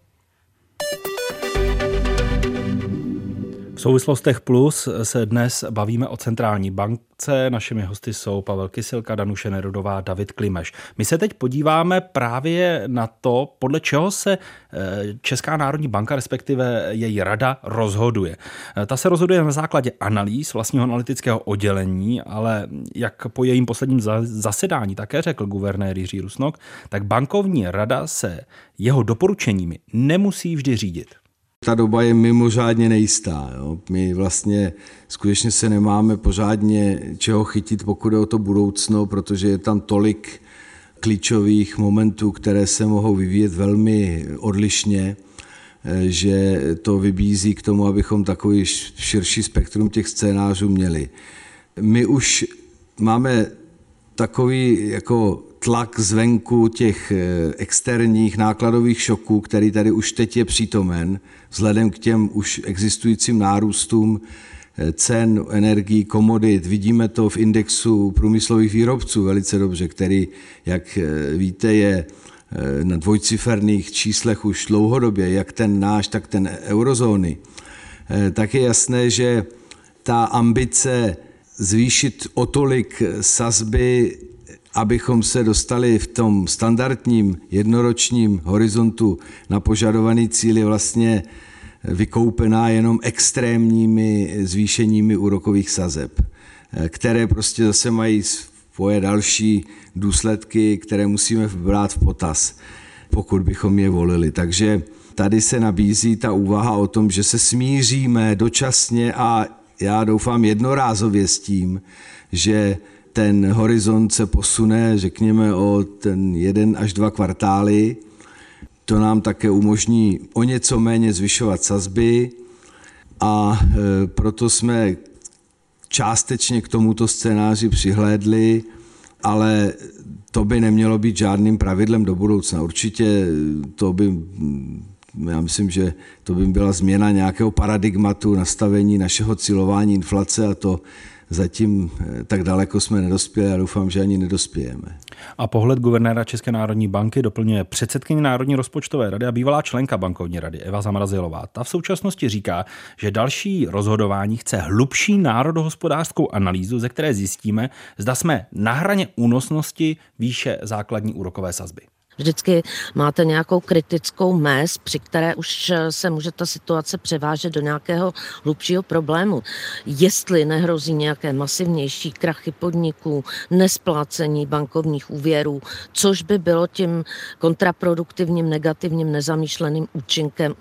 V souvislostech Plus se dnes bavíme o centrální bankce. Našimi hosty jsou Pavel Kysilka, Danuše Nerudová, David Klimeš. My se teď podíváme právě na to, podle čeho se eh, Česká národní banka, respektive její rada, rozhoduje. Eh, ta se rozhoduje na základě analýz vlastního analytického oddělení, ale jak po jejím posledním zasedání také řekl guvernér Jiří Rusnok, tak bankovní rada se jeho doporučeními nemusí vždy řídit. Ta doba je mimořádně nejistá. Jo. My vlastně skutečně se nemáme pořádně čeho chytit, pokud je o to budoucno, protože je tam tolik klíčových momentů, které se mohou vyvíjet velmi odlišně, že to vybízí k tomu, abychom takový širší spektrum těch scénářů měli. My už máme takový jako tlak zvenku těch eh, externích nákladových šoků, který tady už teď je přítomen, vzhledem k těm už existujícím nárůstům eh, cen energií, komodit. Vidíme to v indexu průmyslových výrobců velice dobře, který, jak eh, víte, je na dvojciferných číslech už dlouhodobě, jak ten náš, tak ten eurozóny. Tak je jasné, že ta ambice zvýšit o tolik sazby abychom se dostali v tom standardním jednoročním horizontu na požadovaný cíl je vlastně vykoupená jenom extrémními zvýšeními úrokových sazeb, které prostě zase mají svoje další důsledky, které musíme brát v potaz, pokud bychom je volili. Takže tady se nabízí ta úvaha o tom, že se smíříme dočasně a já doufám jednorázově s tím, že ten horizont se posune, řekněme, o ten jeden až dva kvartály. To nám také umožní o něco méně zvyšovat sazby a e, proto jsme částečně k tomuto scénáři přihlédli, ale to by nemělo být žádným pravidlem do budoucna. Určitě to by, já myslím, že to by byla změna nějakého paradigmatu nastavení našeho cílování inflace a to zatím eh, tak daleko jsme nedospěli a doufám, že ani nedospějeme. A pohled guvernéra České národní banky doplňuje předsedkyně Národní rozpočtové rady a bývalá členka bankovní rady Eva Zamrazilová. Ta v současnosti říká, že další rozhodování chce hlubší národohospodářskou analýzu, ze které zjistíme, zda jsme na hraně únosnosti výše základní úrokové sazby. Vždycky máte nějakou kritickou mez, při které už se může ta situace převážet do nějakého hlubšího problému. Jestli nehrozí nějaké masivnější krachy podniků, nesplácení bankovních úvěrů, což by bylo tím kontraproduktivním, negativním, nezamýšleným účinkem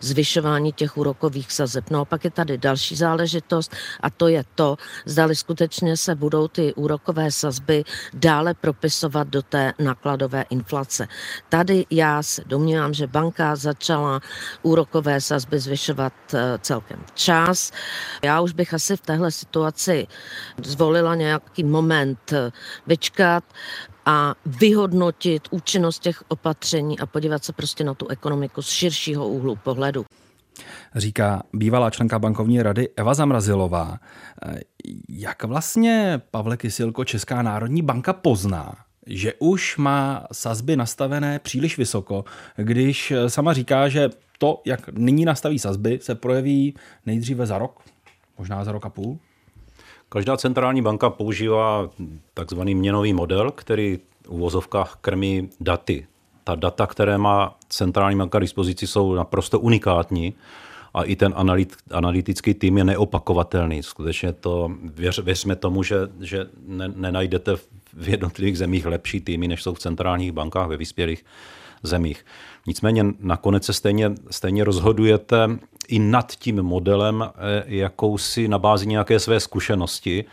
zvyšování těch úrokových sazeb. No a pak je tady další záležitost a to je to, zdali skutečně se budou ty úrokové sazby dále propisovat do té nákladové inflace. Tady já se domnívám, že banka začala úrokové sazby zvyšovat eh, celkem čas. Já už bych asi v téhle situaci zvolila nějaký moment eh, vyčkat a vyhodnotit účinnost těch opatření a podívat se prostě na tu ekonomiku z širšího úhlu pohledu. Říká bývalá členka bankovní rady Eva Zamrazilová. Eh, jak vlastně, Pavle Kysilko, Česká národní banka pozná, že už má sazby nastavené příliš vysoko, když sama říká, že to, jak nyní nastaví sazby, se projeví nejdříve za rok, možná za rok a půl? Každá centrální banka používá takzvaný měnový model, který v uvozovkách krmí daty. Ta data, které má centrální banka k dispozici, jsou naprosto unikátní a i ten analytický tým je neopakovatelný. Skutečně to, věř, věřme tomu, že, že ne, nenajdete v jednotlivých zemích lepší týmy, než jsou v centrálních bankách ve vyspělých zemích. Nicméně nakonec se stejně, stejně rozhodujete i nad tím modelem eh, jakousi na bázi nějaké své zkušenosti.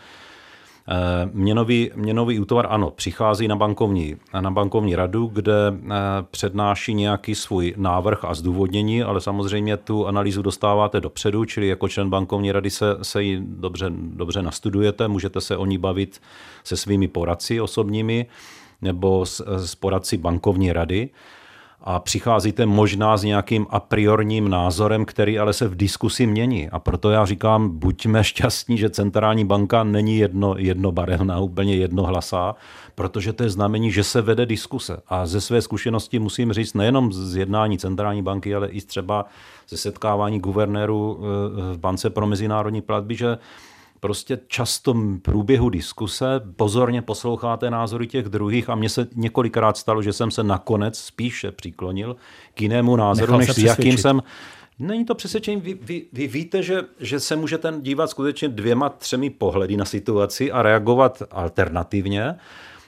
Eh, měnový, měnový útvar, ano, přichází na bankovní, na bankovní radu, kde eh, přednáší nějaký svůj návrh a zdůvodnění, ale samozřejmě tu analýzu dostáváte dopředu, čili jako člen bankovní rady se, se ji dobře, dobře nastudujete, můžete se o ní bavit se svými poradci osobními nebo s, s poradci bankovní rady a přicházíte možná s nějakým a priorním názorem, který ale se v diskusi mění. A proto já říkám, buďme šťastní, že centrální banka není jedno, jednobarevná, úplně jednohlasá, protože to je znamení, že se vede diskuse. A ze své zkušenosti musím říct nejenom z jednání centrální banky, ale i třeba ze setkávání guvernérů eh, v Bance pro mezinárodní platby, že prostě často v průběhu diskuse pozorně posloucháte názory těch druhých a mně se několikrát stalo, že jsem se nakonec spíše přiklonil k jinému názoru, Nechal než s jakým jsem Není to přesvědčení. Vy, vy, vy víte, že, že se můžete dívat skutečně dvěma, třemi pohledy na situaci a reagovat alternativně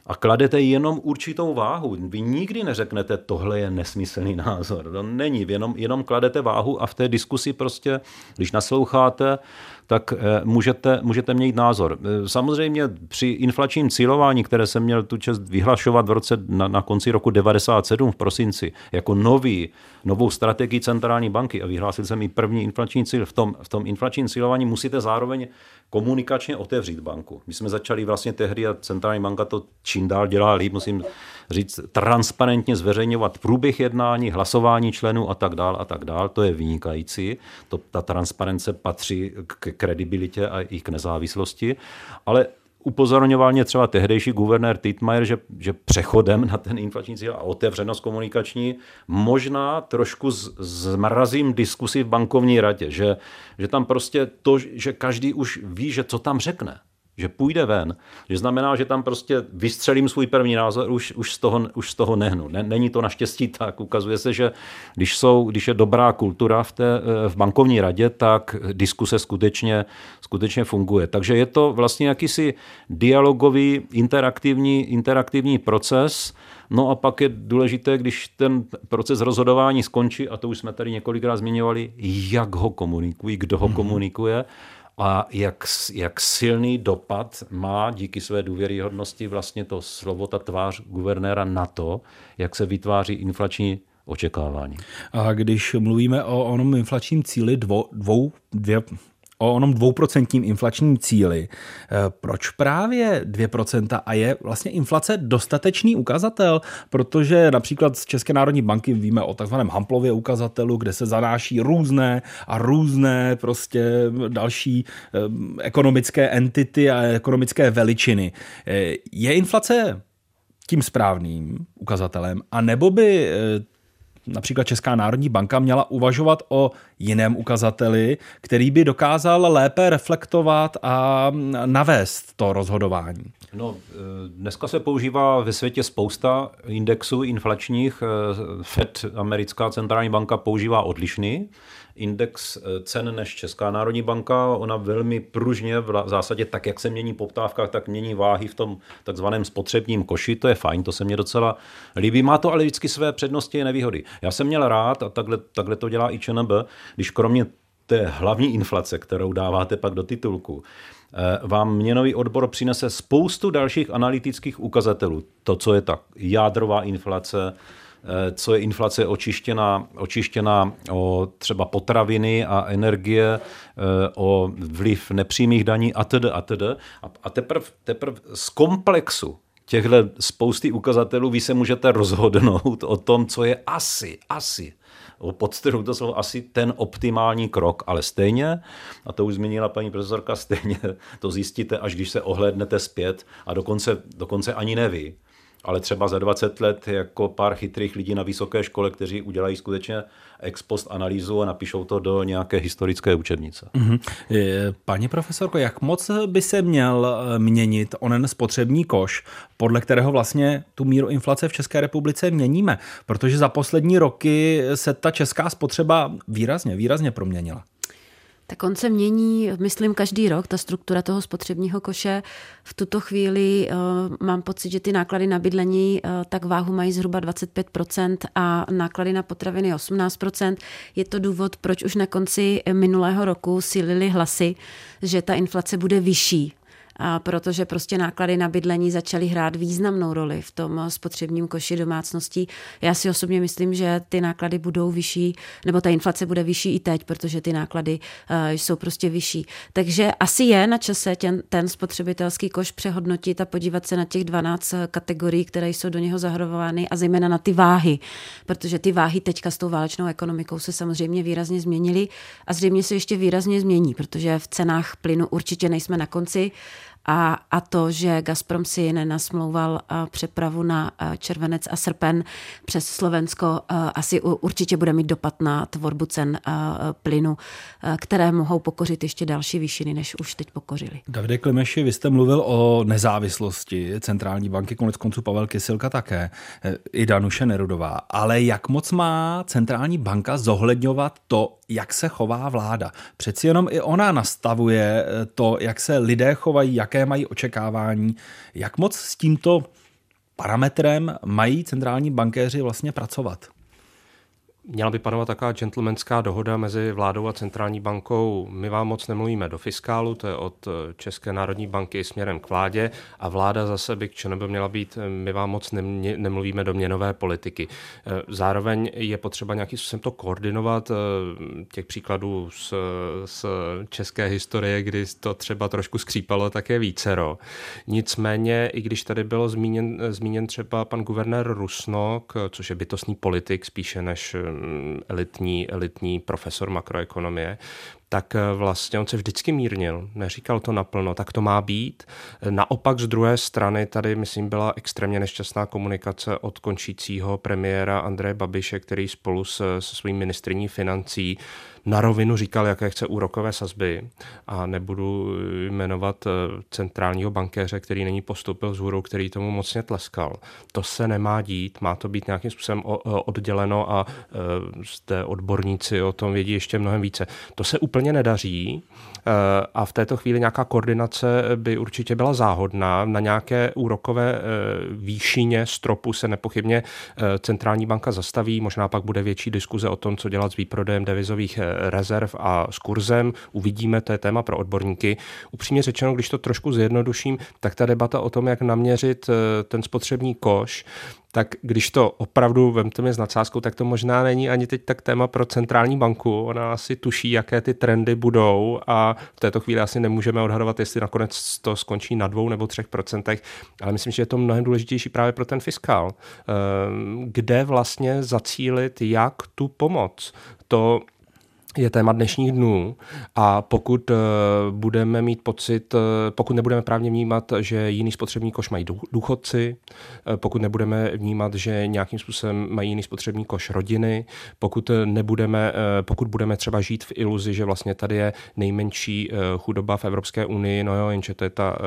a kladete jenom určitou váhu. Vy nikdy neřeknete, tohle je nesmyslný názor. To není, jenom, jenom kladete váhu a v té diskusi prostě, když nasloucháte, tak eh, můžete, můžete mít názor. Eh, samozřejmě při inflačním cílování, které jsem měl tu čest vyhlašovat v roce na, na konci roku 97 v prosinci, jako nový, novou strategii centrální banky a vyhlásil jsem i první inflační cíl, v tom, v tom inflačním cílování musíte zároveň komunikačně otevřít banku. My jsme začali vlastně tehdy a centrální banka to čím dál dělá líp, musím říct, transparentně zveřejňovat průběh jednání, hlasování členů a tak dál a tak dál. To je vynikající. To, ta transparence patří k kredibilitě a i k nezávislosti. Ale upozorňoval mě třeba tehdejší guvernér Titmajer, že, že přechodem na ten inflační cíl a otevřenost komunikační možná trošku zmrazím diskusi v bankovní radě, že, že tam prostě to, že každý už ví, že co tam řekne že půjde ven, že znamená, že tam prostě vystřelím svůj první názor, už, už, z, toho, už z toho nehnu. Není to naštěstí tak. Ukazuje se, že když, jsou, když je dobrá kultura v, té, v bankovní radě, tak diskuse skutečně, skutečně funguje. Takže je to vlastně jakýsi dialogový, interaktivní, interaktivní proces, No a pak je důležité, když ten proces rozhodování skončí, a to už jsme tady několikrát zmiňovali, jak ho komunikují, kdo ho mhm. komunikuje a jak, jak silný dopad má díky své důvěryhodnosti vlastně to slovo, ta tvář guvernéra na to, jak se vytváří inflační očekávání. A když mluvíme o onom inflačním cíli dvou, dvou, dvě, o onom dvouprocentním inflačním cíli. Eh, proč právě 2% a je vlastně inflace dostatečný ukazatel? Protože například z České národní banky víme o takzvaném Hamplově ukazatelu, kde se zanáší různé a různé prostě další eh, ekonomické entity a ekonomické veličiny. Eh, je inflace tím správným ukazatelem, a nebo by například Česká národní banka měla uvažovat o jiném ukazateli, který by dokázal lépe reflektovat a navést to rozhodování? No, eh, dneska se používá ve světě spousta indexů inflačních. Eh, Fed, americká centrální banka, používá odlišný index eh, cen než Česká národní banka. Ona velmi pružně, v zásadě tak, jak se mění poptávka, tak mění váhy v tom takzvaném spotřebním koši. To je fajn, to se mě docela líbí. Má to ale vždycky své přednosti a nevýhody. Já jsem měl rád, a takhle, takhle to dělá i ČNB, když kromě té hlavní inflace, kterou dáváte pak do titulku, eh, vám měnový odbor přinese spoustu dalších analytických ukazatelů. To, co je ta jádrová inflace, co je inflace očištěná, očištěná o třeba potraviny a energie, eh, o vliv nepřímých daní a tedy a tedy. A teprve teprv z komplexu těchto spousty ukazatelů vy se můžete rozhodnout o tom, co je asi, asi podtrhu to slovo asi ten optimální krok, ale stejně, a to už zmínila paní profesorka, stejně to zjistíte, až když se ohlédnete zpět a dokonce, dokonce ani neví, ale třeba za 20 let jako pár chytrých lidí na vysoké škole, kteří udělají skutečně ex post analýzu a napíšou to do nějaké historické učebnice. Mm-hmm. Paní profesorko, jak moc by se měl eh, měnit onen spotřební koš, podle kterého vlastně tu míru inflace v České republice měníme? Protože za poslední roky se ta česká spotřeba výrazně, výrazně proměnila. Tak on se mění, myslím, každý rok, ta struktura toho spotřebního koše. V tuto chvíli uh, mám pocit, že ty náklady na bydlení uh, tak váhu mají zhruba 25% a náklady na potraviny 18%. Je to důvod, proč už na konci minulého roku sílili hlasy, že ta inflace bude vyšší protože prostě náklady na bydlení začaly hrát významnou roli v tom spotřebním koši domácností. Já si osobně myslím, že ty náklady budou vyšší, nebo ta inflace bude vyšší i teď, protože ty náklady uh, jsou prostě vyšší. Takže asi je na čase ten, ten spotřebitelský koš přehodnotit a podívat se na těch 12 kategorií, které jsou do něho zahrnovány a zejména na ty váhy, protože ty váhy teďka s tou válečnou ekonomikou se samozřejmě výrazně změnily a zřejmě se ještě výrazně změní, protože v cenách plynu určitě nejsme na konci a, a to, že Gazprom si nenasmlouval přepravu na červenec a srpen přes Slovensko, asi určitě bude mít dopad na tvorbu cen plynu, které mohou pokořit ještě další výšiny, než už teď pokořili. Davide Klimeši, vy jste mluvil o nezávislosti centrální banky, konec konců Pavel Kysilka také, i Danuše Nerudová. Ale jak moc má centrální banka zohledňovat to, jak se chová vláda? Přeci jenom i ona nastavuje to, jak se lidé chovají, jaké jaké mají očekávání, jak moc s tímto parametrem mají centrální bankéři vlastně pracovat? Měla by panovat taková gentlemanská dohoda mezi vládou a centrální bankou. My vám moc nemluvíme do fiskálu, to je od České národní banky směrem k vládě a vláda zase by k čemu měla být, my vám moc nemluvíme do měnové politiky. Zároveň je potřeba nějakým způsobem to koordinovat. Těch příkladů z, z české historie, kdy to třeba trošku skřípalo, také vícero. Nicméně, i když tady bylo zmíněn, zmíněn třeba pan guvernér Rusnok, což je bytostný politik spíše než elitní, elitní profesor makroekonomie, tak eh, vlastně on se vždycky mírnil, neříkal to naplno, tak to má být. Naopak z druhé strany tady, myslím, byla extrémně nešťastná komunikace od končícího premiéra Andreje Babiše, který spolu se, se svým ministriní financí na rovinu říkal, jaké chce úrokové sazby a nebudu jmenovat eh, centrálního bankéře, který není postoupil z hůru, který tomu mocně tleskal. To se nemá dít, má to být nějakým způsobem odděleno a eh, zde odborníci o tom vědí ještě mnohem více. To se úplně nedaří eh, a v této chvíli nějaká koordinace by určitě byla záhodná. Na nějaké úrokové výšině stropu se nepochybně centrální banka zastaví, možná pak bude větší diskuze o tom, co dělat s výprodejem devizových rezerv a s kurzem. Uvidíme, to je téma pro odborníky. Upřímně řečeno, když to trošku zjednoduším, tak ta debata o tom, jak naměřit eh, ten spotřební koš, tak když to opravdu vemte mi s nadsázkou, tak to možná není ani teď tak téma pro centrální banku. Ona asi tuší, jaké ty trendy budou a v této chvíli asi nemůžeme odhadovat, jestli nakonec to skončí na dvou nebo třech procentech, ale myslím, že je to mnohem důležitější právě pro ten fiskál, ehm, kde vlastně zacílit, jak tu pomoc. To je téma dnešních dnů. A pokud eh, budeme mít pocit, eh, pokud nebudeme právně vnímat, že jiný spotřební koš mají důchodci, eh, pokud nebudeme vnímat, že nějakým způsobem mají jiný spotřební koš rodiny, pokud nebudeme, pokud budeme třeba žít v iluzi, že vlastně tady je nejmenší chudoba v Evropské unii, no jo, jenže to je ta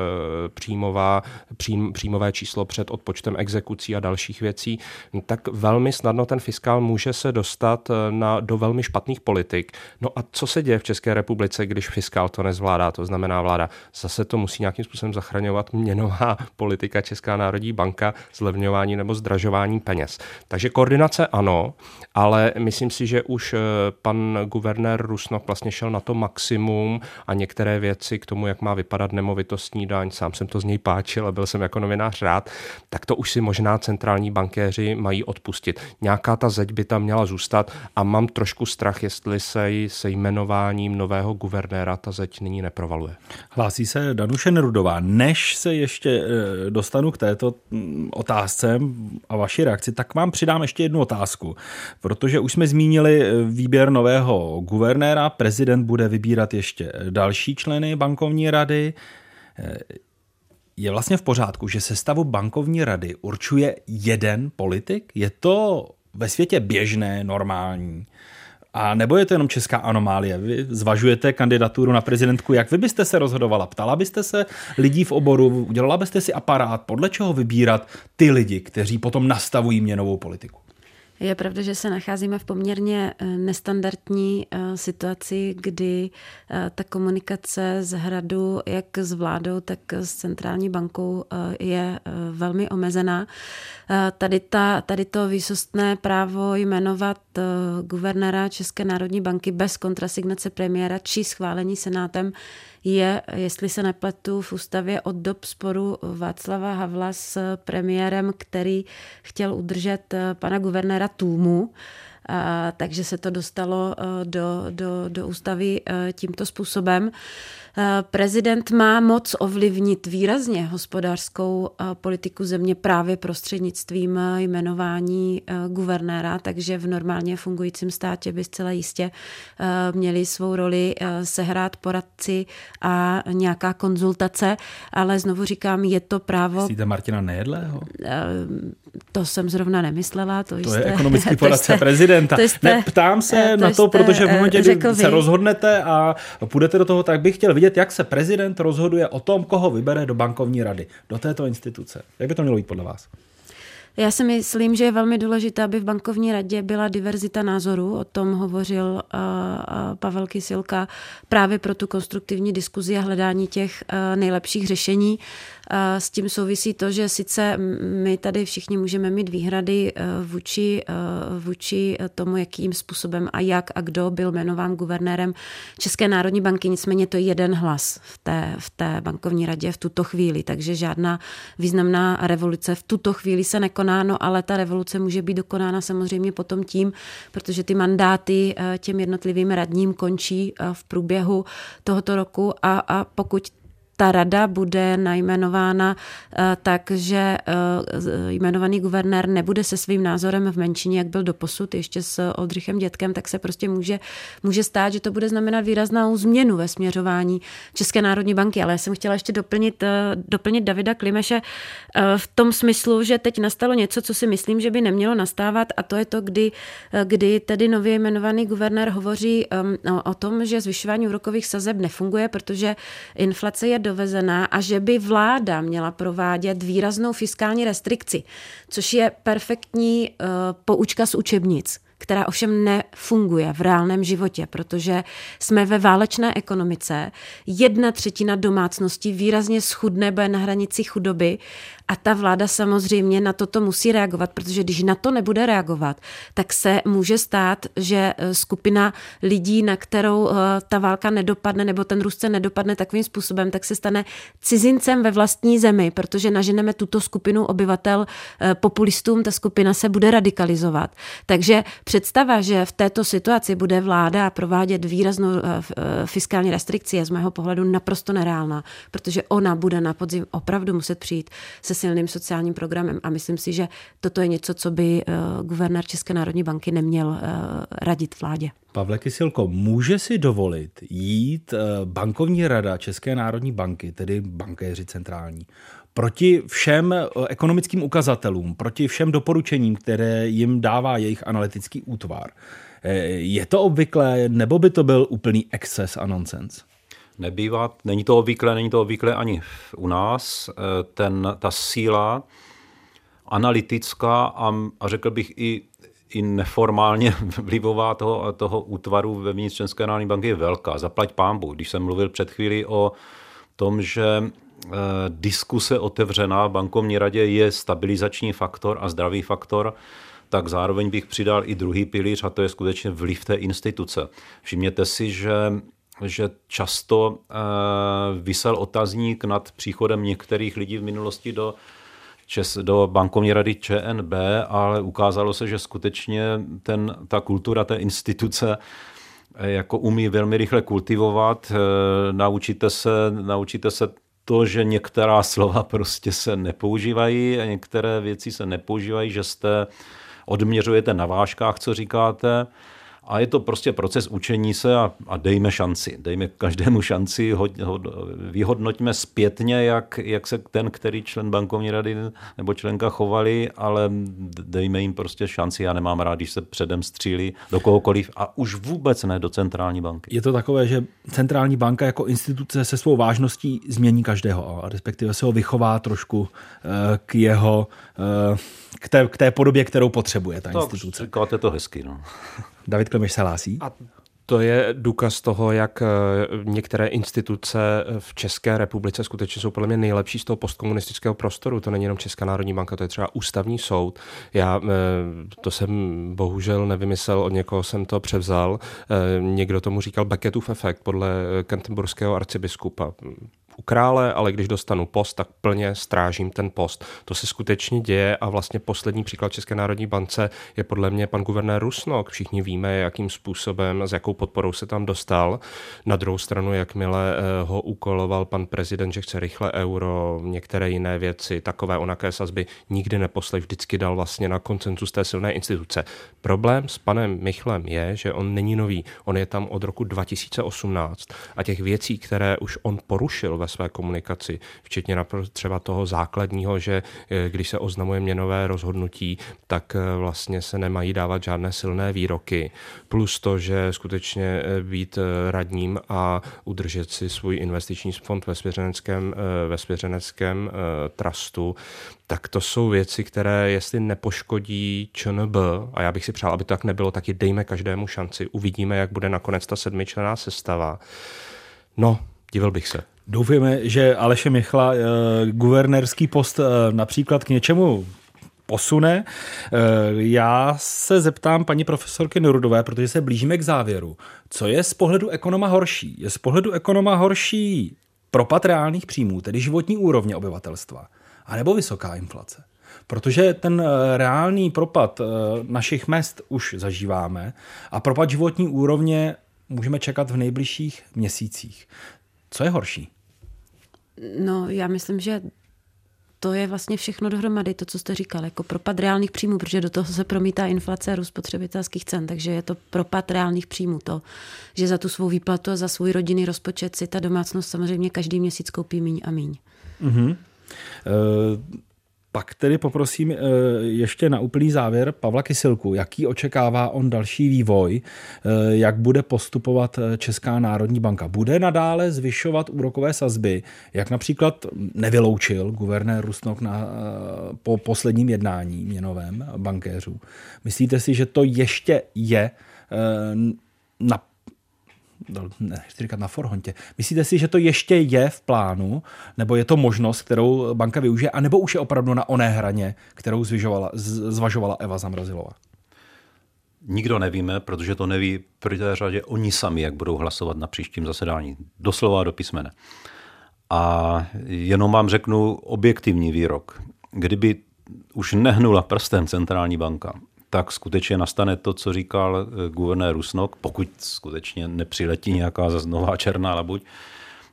příjmová, přím, příjmové číslo před odpočtem exekucí a dalších věcí, tak velmi snadno ten fiskál může se dostat na, do velmi špatných politik, No a co se děje v České republice, když fiskál to nezvládá, to znamená vláda? Zase to musí nějakým způsobem zachraňovat měnová politika Česká národní banka, zlevňování nebo zdražování peněz. Takže koordinace ano, ale myslím si, že už eh, pan guvernér Rusnok vlastně šel na to maximum a některé věci k tomu, jak má vypadat nemovitostní daň, sám jsem to z něj páčil a byl jsem jako novinář rád, tak to už si možná centrální bankéři mají odpustit. Nějaká ta zeď by tam měla zůstat a mám trošku strach, jestli se se jmenováním nového guvernéra ta zeď nyní neprovaluje. Hlásí se Danuše Nerudová. Než se ještě eh, dostanu k této mm, otázce a vaší reakci, tak vám přidám ještě jednu otázku. Protože už jsme zmínili eh, výběr nového guvernéra, prezident bude vybírat ještě další členy bankovní rady. Eh, Je vlastně v pořádku, že sestavu bankovní rady určuje jeden politik? Je to ve světě běžné, normální? A nebo je to jenom česká anomálie? Vy zvažujete kandidaturu na prezidentku, jak vy byste se rozhodovala? Ptala byste se lidí v oboru, udělala byste si aparát, podle čeho vybírat ty lidi, kteří potom nastavují měnovou politiku? Je pravda, že se nacházíme v poměrně eh, nestandardní eh, situaci, kdy eh, ta komunikace z hradu jak s vládou, tak s centrální bankou je velmi omezená. Tady, ta, tady to výsostné právo jmenovat guvernéra České národní banky bez kontrasignace premiéra či schválení senátem je, jestli se nepletu, v ústavě od dob sporu Václava Havla s premiérem, který chtěl udržet eh, pana guvernéra Tůmu. A, takže se to dostalo eh, do, do, do ústavy eh, tímto způsobem. Eh, prezident má moc ovlivnit výrazně hospodářskou politiku země právě prostřednictvím jmenování guvernéra, takže v normálně fungujícím státě by zcela jistě měli svou roli sehrát poradci a nějaká konzultace, ale znovu říkám, je to právo... Myslíte Martina Nejedlého? To jsem zrovna nemyslela. To, to jste, je ekonomický poradce jste, prezidenta. To jste, ne, ptám se to na to, protože v momentě, kdy se rozhodnete a půjdete do toho, tak bych chtěl vidět, jak se prezident rozhoduje o tom, koho vybere do bankovní rady, do této instituce. Jak by to mělo být podle vás? Já si myslím, že je velmi důležité, aby v bankovní radě byla diverzita názorů. O tom hovořil uh, Pavel Kysilka právě pro tu konstruktivní diskuzi a hledání těch uh, nejlepších řešení. S tím souvisí to, že sice my tady všichni můžeme mít výhrady eh, vůči, eh, vůči tomu, jakým způsobem a jak a kdo byl jmenován guvernérem České národní banky, nicméně to je jeden hlas v té, v té bankovní radě v tuto chvíli, takže žádná významná revoluce v tuto chvíli se nekoná, no ale ta revoluce může být dokonána samozřejmě potom tím, protože ty mandáty eh, těm jednotlivým radním končí v průběhu tohoto roku a, a pokud ta rada bude najmenována eh, tak, že eh, jmenovaný guvernér nebude se svým názorem v menšině, jak byl doposud, ještě s Oldřichem Dětkem, tak se prostě může, může stát, že to bude znamenat výraznou změnu ve směřování České národní banky. Ale já jsem chtěla ještě doplnit, eh, doplnit Davida Klimeše v tom smyslu, že teď nastalo něco, co si myslím, že by nemělo nastávat a to je to, kdy, kdy tedy nově jmenovaný guvernér hovoří o, o tom, že zvyšování úrokových sazeb nefunguje, protože inflace je do dovezená a že by vláda měla provádět výraznou fiskální restrikci, což je perfektní uh, poučka z učebnic která ovšem nefunguje v reálném životě, protože jsme ve válečné ekonomice, jedna třetina domácností výrazně schudne, bude na hranici chudoby a ta vláda samozřejmě na toto musí reagovat, protože když na to nebude reagovat, tak se může stát, že eh, skupina lidí, na kterou eh, ta válka nedopadne nebo ten růst se nedopadne takovým způsobem, tak se stane cizincem ve vlastní zemi, protože naženeme tuto skupinu obyvatel eh, populistům, ta skupina se bude radikalizovat. Takže představa, že v této situaci bude vláda provádět výraznou fiskální restrikci je z mého pohledu naprosto nereálná, protože ona bude na podzim opravdu muset přijít se silným sociálním programem a myslím si, že toto je něco, co by eh, guvernér České národní banky neměl eh, radit vládě. Pavle Kysilko, může si dovolit jít eh, bankovní rada České národní banky, tedy bankéři centrální, proti všem ekonomickým ukazatelům, proti všem doporučením, které jim dává jejich analytický útvar. Je to obvyklé, nebo by to byl úplný exces a nonsens? Nebývá. Není to obvyklé, není to obvyklé ani u nás. Eh, ten, ta síla analytická a, a řekl bych i, i neformálně vlivová toho, toho útvaru ve České národní banky je velká. Zaplať pámbu. Když jsem mluvil před chvíli o tom, že eh, diskuse otevřená v bankovní radě je stabilizační faktor a zdravý faktor, tak zároveň bych přidal i druhý pilíř a to je skutečně vliv té instituce. Všimněte si, že že často uh, vysel otazník nad příchodem některých lidí v minulosti do, Čes, do bankovní rady ČNB, ale ukázalo se, že skutečně ten, ta kultura té instituce eh, jako umí velmi rychle kultivovat. Eh, naučíte se, naučíte se to, že některá slova prostě se nepoužívají a některé věci se nepoužívají, že jste odměřujete na vážkách, co říkáte A je to prostě proces učení se a, a dejme šanci. Dejme každému šanci, ho, ho, vyhodnoťme zpětně, jak, jak se ten, který člen bankovní rady nebo členka chovali, ale dejme jim prostě šanci. Já nemám rád, když se předem střílí do kohokoliv a už vůbec ne do centrální banky. Je to takové, že centrální banka jako instituce se svou vážností změní každého, a respektive se ho vychová trošku eh, k jeho, eh, k té, k té podobě, kterou potřebuje ta tak, instituce. Říkáte to hezky. No. David Klemeš se hlásí. A to je důkaz toho, jak eh, některé instituce v České republice skutečně jsou podle mě nejlepší z toho postkomunistického prostoru. To není jenom Česká národní banka, to je třeba ústavní soud. Já eh, to jsem bohužel nevymyslel, od někoho jsem to převzal. Eh, někdo tomu říkal Beckettův efekt podle Canterburského arcibiskupa u krále, ale když dostanu post, tak plně strážím ten post. To se skutečně děje a vlastně poslední příklad České národní bance je podle mě pan guvernér Rusnok. Všichni víme, jakým způsobem, s jakou podporou se tam dostal. Na druhou stranu, jakmile eh, ho úkoloval pan prezident, že chce rychle euro, některé jiné věci, takové onaké sazby, nikdy neposlech, vždycky dal vlastně na koncenzus té silné instituce. Problém s panem Michlem je, že on není nový. On je tam od roku 2018 a těch věcí, které už on porušil ve své komunikaci, včetně třeba toho základního, že eh, když se oznamuje měnové rozhodnutí, tak eh, vlastně se nemají dávat žádné silné výroky. Plus to, že skutečně eh, být radním a udržet si svůj investiční fond ve svěřeneckém, ve svěřeneckém trustu, tak to jsou věci, které jestli nepoškodí ČNB, a já bych si přál, aby to tak nebylo, taky dejme každému šanci. Uvidíme, jak bude nakonec ta sedmičlená sestava. No, divil bych se. Doufujeme, že Aleše Michla eh, guvernérský post eh, například k něčemu posune. Eh, já se zeptám paní profesorky Norudové, protože se blížíme k závěru. Co je z pohledu ekonoma horší? Je z pohledu ekonoma horší propad reálných příjmů, tedy životní úrovně obyvatelstva, anebo vysoká inflace? Protože ten reálný propad našich mest už zažíváme a propad životní úrovně můžeme čekat v nejbližších měsících. Co je horší? No, já myslím, že to je vlastně všechno dohromady, to, co jste říkal, jako propad reálných příjmů, protože do toho se promítá inflace a růst spotřebitelských cen, takže je to propad reálných příjmů. To, že za tu svou výplatu a za svůj rodinný rozpočet si ta domácnost samozřejmě každý měsíc koupí míň a míň. Mm-hmm. Uh... Pak tedy poprosím eh, ještě na úplný závěr Pavla Kysilku, jaký očekává on další vývoj, eh, jak bude postupovat eh, Česká národní banka. Bude nadále zvyšovat úrokové sazby, jak například nevyloučil guvernér Rusnok na, po posledním jednání měnovém bankéřů. Myslíte si, že to ještě je na nechci říkat na forhontě. Myslíte si, že to ještě je v plánu, nebo je to možnost, kterou banka využije, anebo už je opravdu na oné hraně, kterou zvažovala, zvažovala Eva Zamrazilová? Nikdo nevíme, protože to neví v té řadě oni sami, jak budou hlasovat na příštím zasedání. Doslova do písmene. A jenom vám řeknu objektivní výrok. Kdyby už nehnula prstem centrální banka tak skutečně nastane to, co říkal eh, guvernér Rusnok, pokud skutečně nepřiletí nějaká nová černá labuť,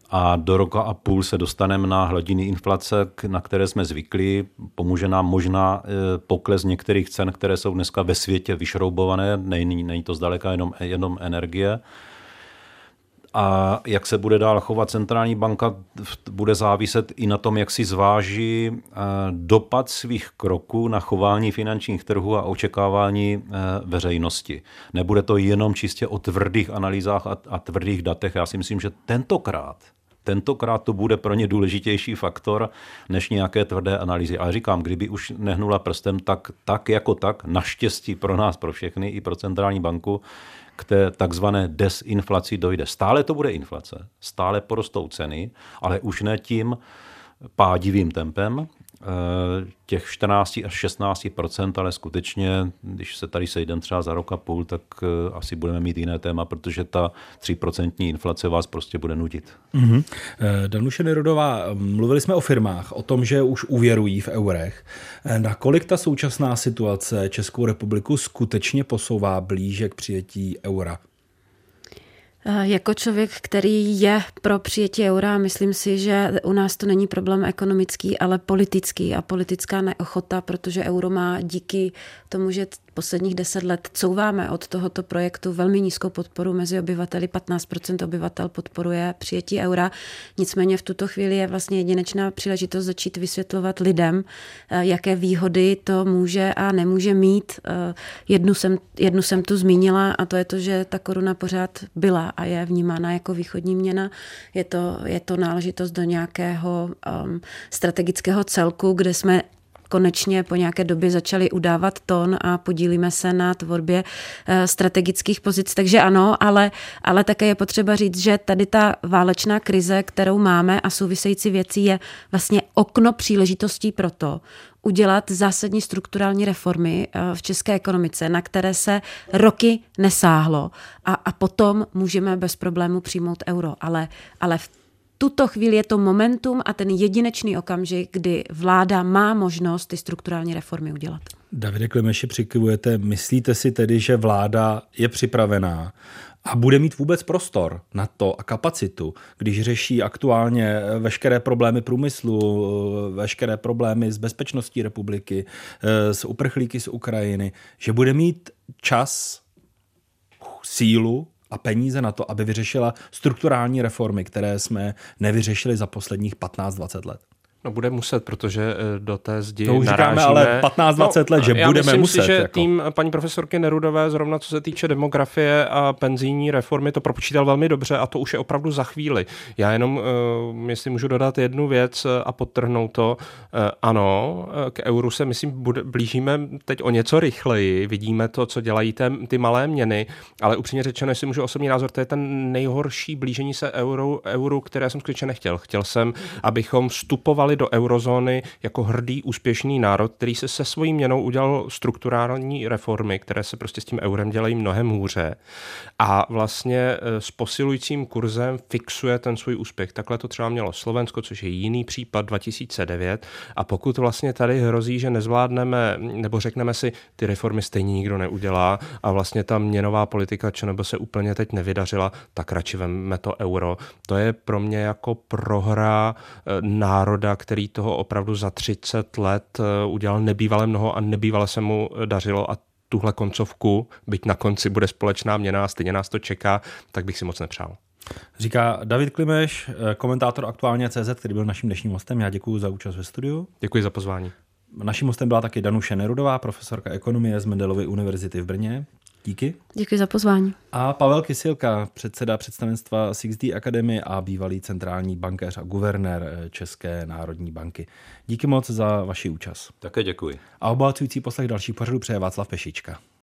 a do roka a půl se dostaneme na hladiny inflace, na které jsme zvyklí. Pomůže nám možná eh, pokles některých cen, které jsou dneska ve světě vyšroubované, není, není to zdaleka jenom, jenom energie a jak se bude dál chovat centrální banka, bude záviset i na tom, jak si zváží eh, dopad svých kroků na chování finančních trhů a očekávání eh, veřejnosti. Nebude to jenom čistě o tvrdých analýzách a, tvrdých datech. Já si myslím, že tentokrát tentokrát to bude pro ně důležitější faktor než nějaké tvrdé analýzy. Ale říkám, kdyby už nehnula prstem, tak, tak jako tak, naštěstí pro nás, pro všechny, i pro centrální banku, k té takzvané desinflaci dojde. Stále to bude inflace, stále porostou ceny, ale už ne tím pádivým tempem, těch 14 až 16% ale skutečně, když se tady sejdeme třeba za rok a půl, tak eh, asi budeme mít jiné téma, protože ta 3% inflace vás prostě bude nutit. Mm-hmm. Danuše Nerodová, mluvili jsme o firmách, o tom, že už uvěrují v eurech. Nakolik ta současná situace Českou republiku skutečně posouvá blíže k přijetí eura? Eh, jako člověk, který je pro přijetí eura, myslím si, že u nás to není problém ekonomický, ale politický a politická neochota, protože euro má díky tomu, že posledních deset let couváme od tohoto projektu velmi nízkou podporu mezi obyvateli. 15% obyvatel podporuje přijetí eura. Nicméně v tuto chvíli je vlastně jedinečná příležitost začít vysvětlovat lidem, eh, jaké výhody to může a nemůže mít. Eh, jednu jsem, jednu jsem tu zmínila a to je to, že ta koruna pořád byla a je vnímána jako východní měna. Je to, je to náležitost do nějakého um, strategického celku, kde jsme konečně po nějaké době začali udávat ton a podílíme se na tvorbě eh, strategických pozic. Takže ano, ale, ale také je potřeba říct, že tady ta válečná krize, kterou máme a související věcí je vlastně okno příležitostí pro to, udělat zásadní strukturální reformy eh, v české ekonomice, na které se roky nesáhlo a, a potom můžeme bez problému přijmout euro. Ale, ale v tuto chvíli je to momentum a ten jedinečný okamžik, kdy vláda má možnost ty strukturální reformy udělat. Davide Klemeši, přikivujete, myslíte si tedy, že vláda je připravená a bude mít vůbec prostor na to a kapacitu, když řeší aktuálně veškeré problémy průmyslu, veškeré problémy s bezpečností republiky, s uprchlíky z Ukrajiny, že bude mít čas, sílu a peníze na to, aby vyřešila strukturální reformy, které jsme nevyřešili za posledních 15-20 let. No bude muset, protože eh, do té zdi to už narážíme. říkáme ale 15-20 no, let, že já budeme myslím muset. Si, že jako. tým paní profesorky Nerudové, zrovna co se týče demografie a penzijní reformy, to propočítal velmi dobře a to už je opravdu za chvíli. Já jenom, uh, jestli můžu dodat jednu věc eh, a podtrhnout to, uh, ano, k euru se, myslím, bude, blížíme teď o něco rychleji, vidíme to, co dělají té, ty malé měny, ale upřímně řečeno, jestli můžu osobní názor, to je ten nejhorší blížení se euro, euru, které jsem skutečně nechtěl. Chtěl jsem, abychom vstupovali do eurozóny jako hrdý, úspěšný národ, který se se svojí měnou udělal strukturální reformy, které se prostě s tím eurem dělají mnohem hůře a vlastně e, s posilujícím kurzem fixuje ten svůj úspěch. Takhle to třeba mělo Slovensko, což je jiný případ 2009 a pokud vlastně tady hrozí, že nezvládneme, nebo řekneme si, ty reformy stejně nikdo neudělá a vlastně ta měnová politika ČNB se úplně teď nevydařila, tak radši veme to euro. To je pro mě jako prohra e, národa, který toho opravdu za 30 let eh, udělal nebývalé mnoho a nebývale se mu dařilo a tuhle koncovku, byť na konci bude společná měna a stejně nás to čeká, tak bych si moc nepřál. Říká David Klimeš, eh, komentátor aktuálně CZ, který byl naším dnešním hostem. Já děkuji za účast ve studiu. Děkuji za pozvání. Naším hostem byla taky Danuše Nerudová, profesorka ekonomie z Mendelovy univerzity v Brně. Díky. Děkuji za pozvání. A Pavel Kysilka, předseda představenstva 6D Academy a bývalý centrální bankéř a guvernér eh, České národní banky. Díky moc za vaši účast. Také děkuji. A obohacující poslech další pořadu přeje Václav Pešička.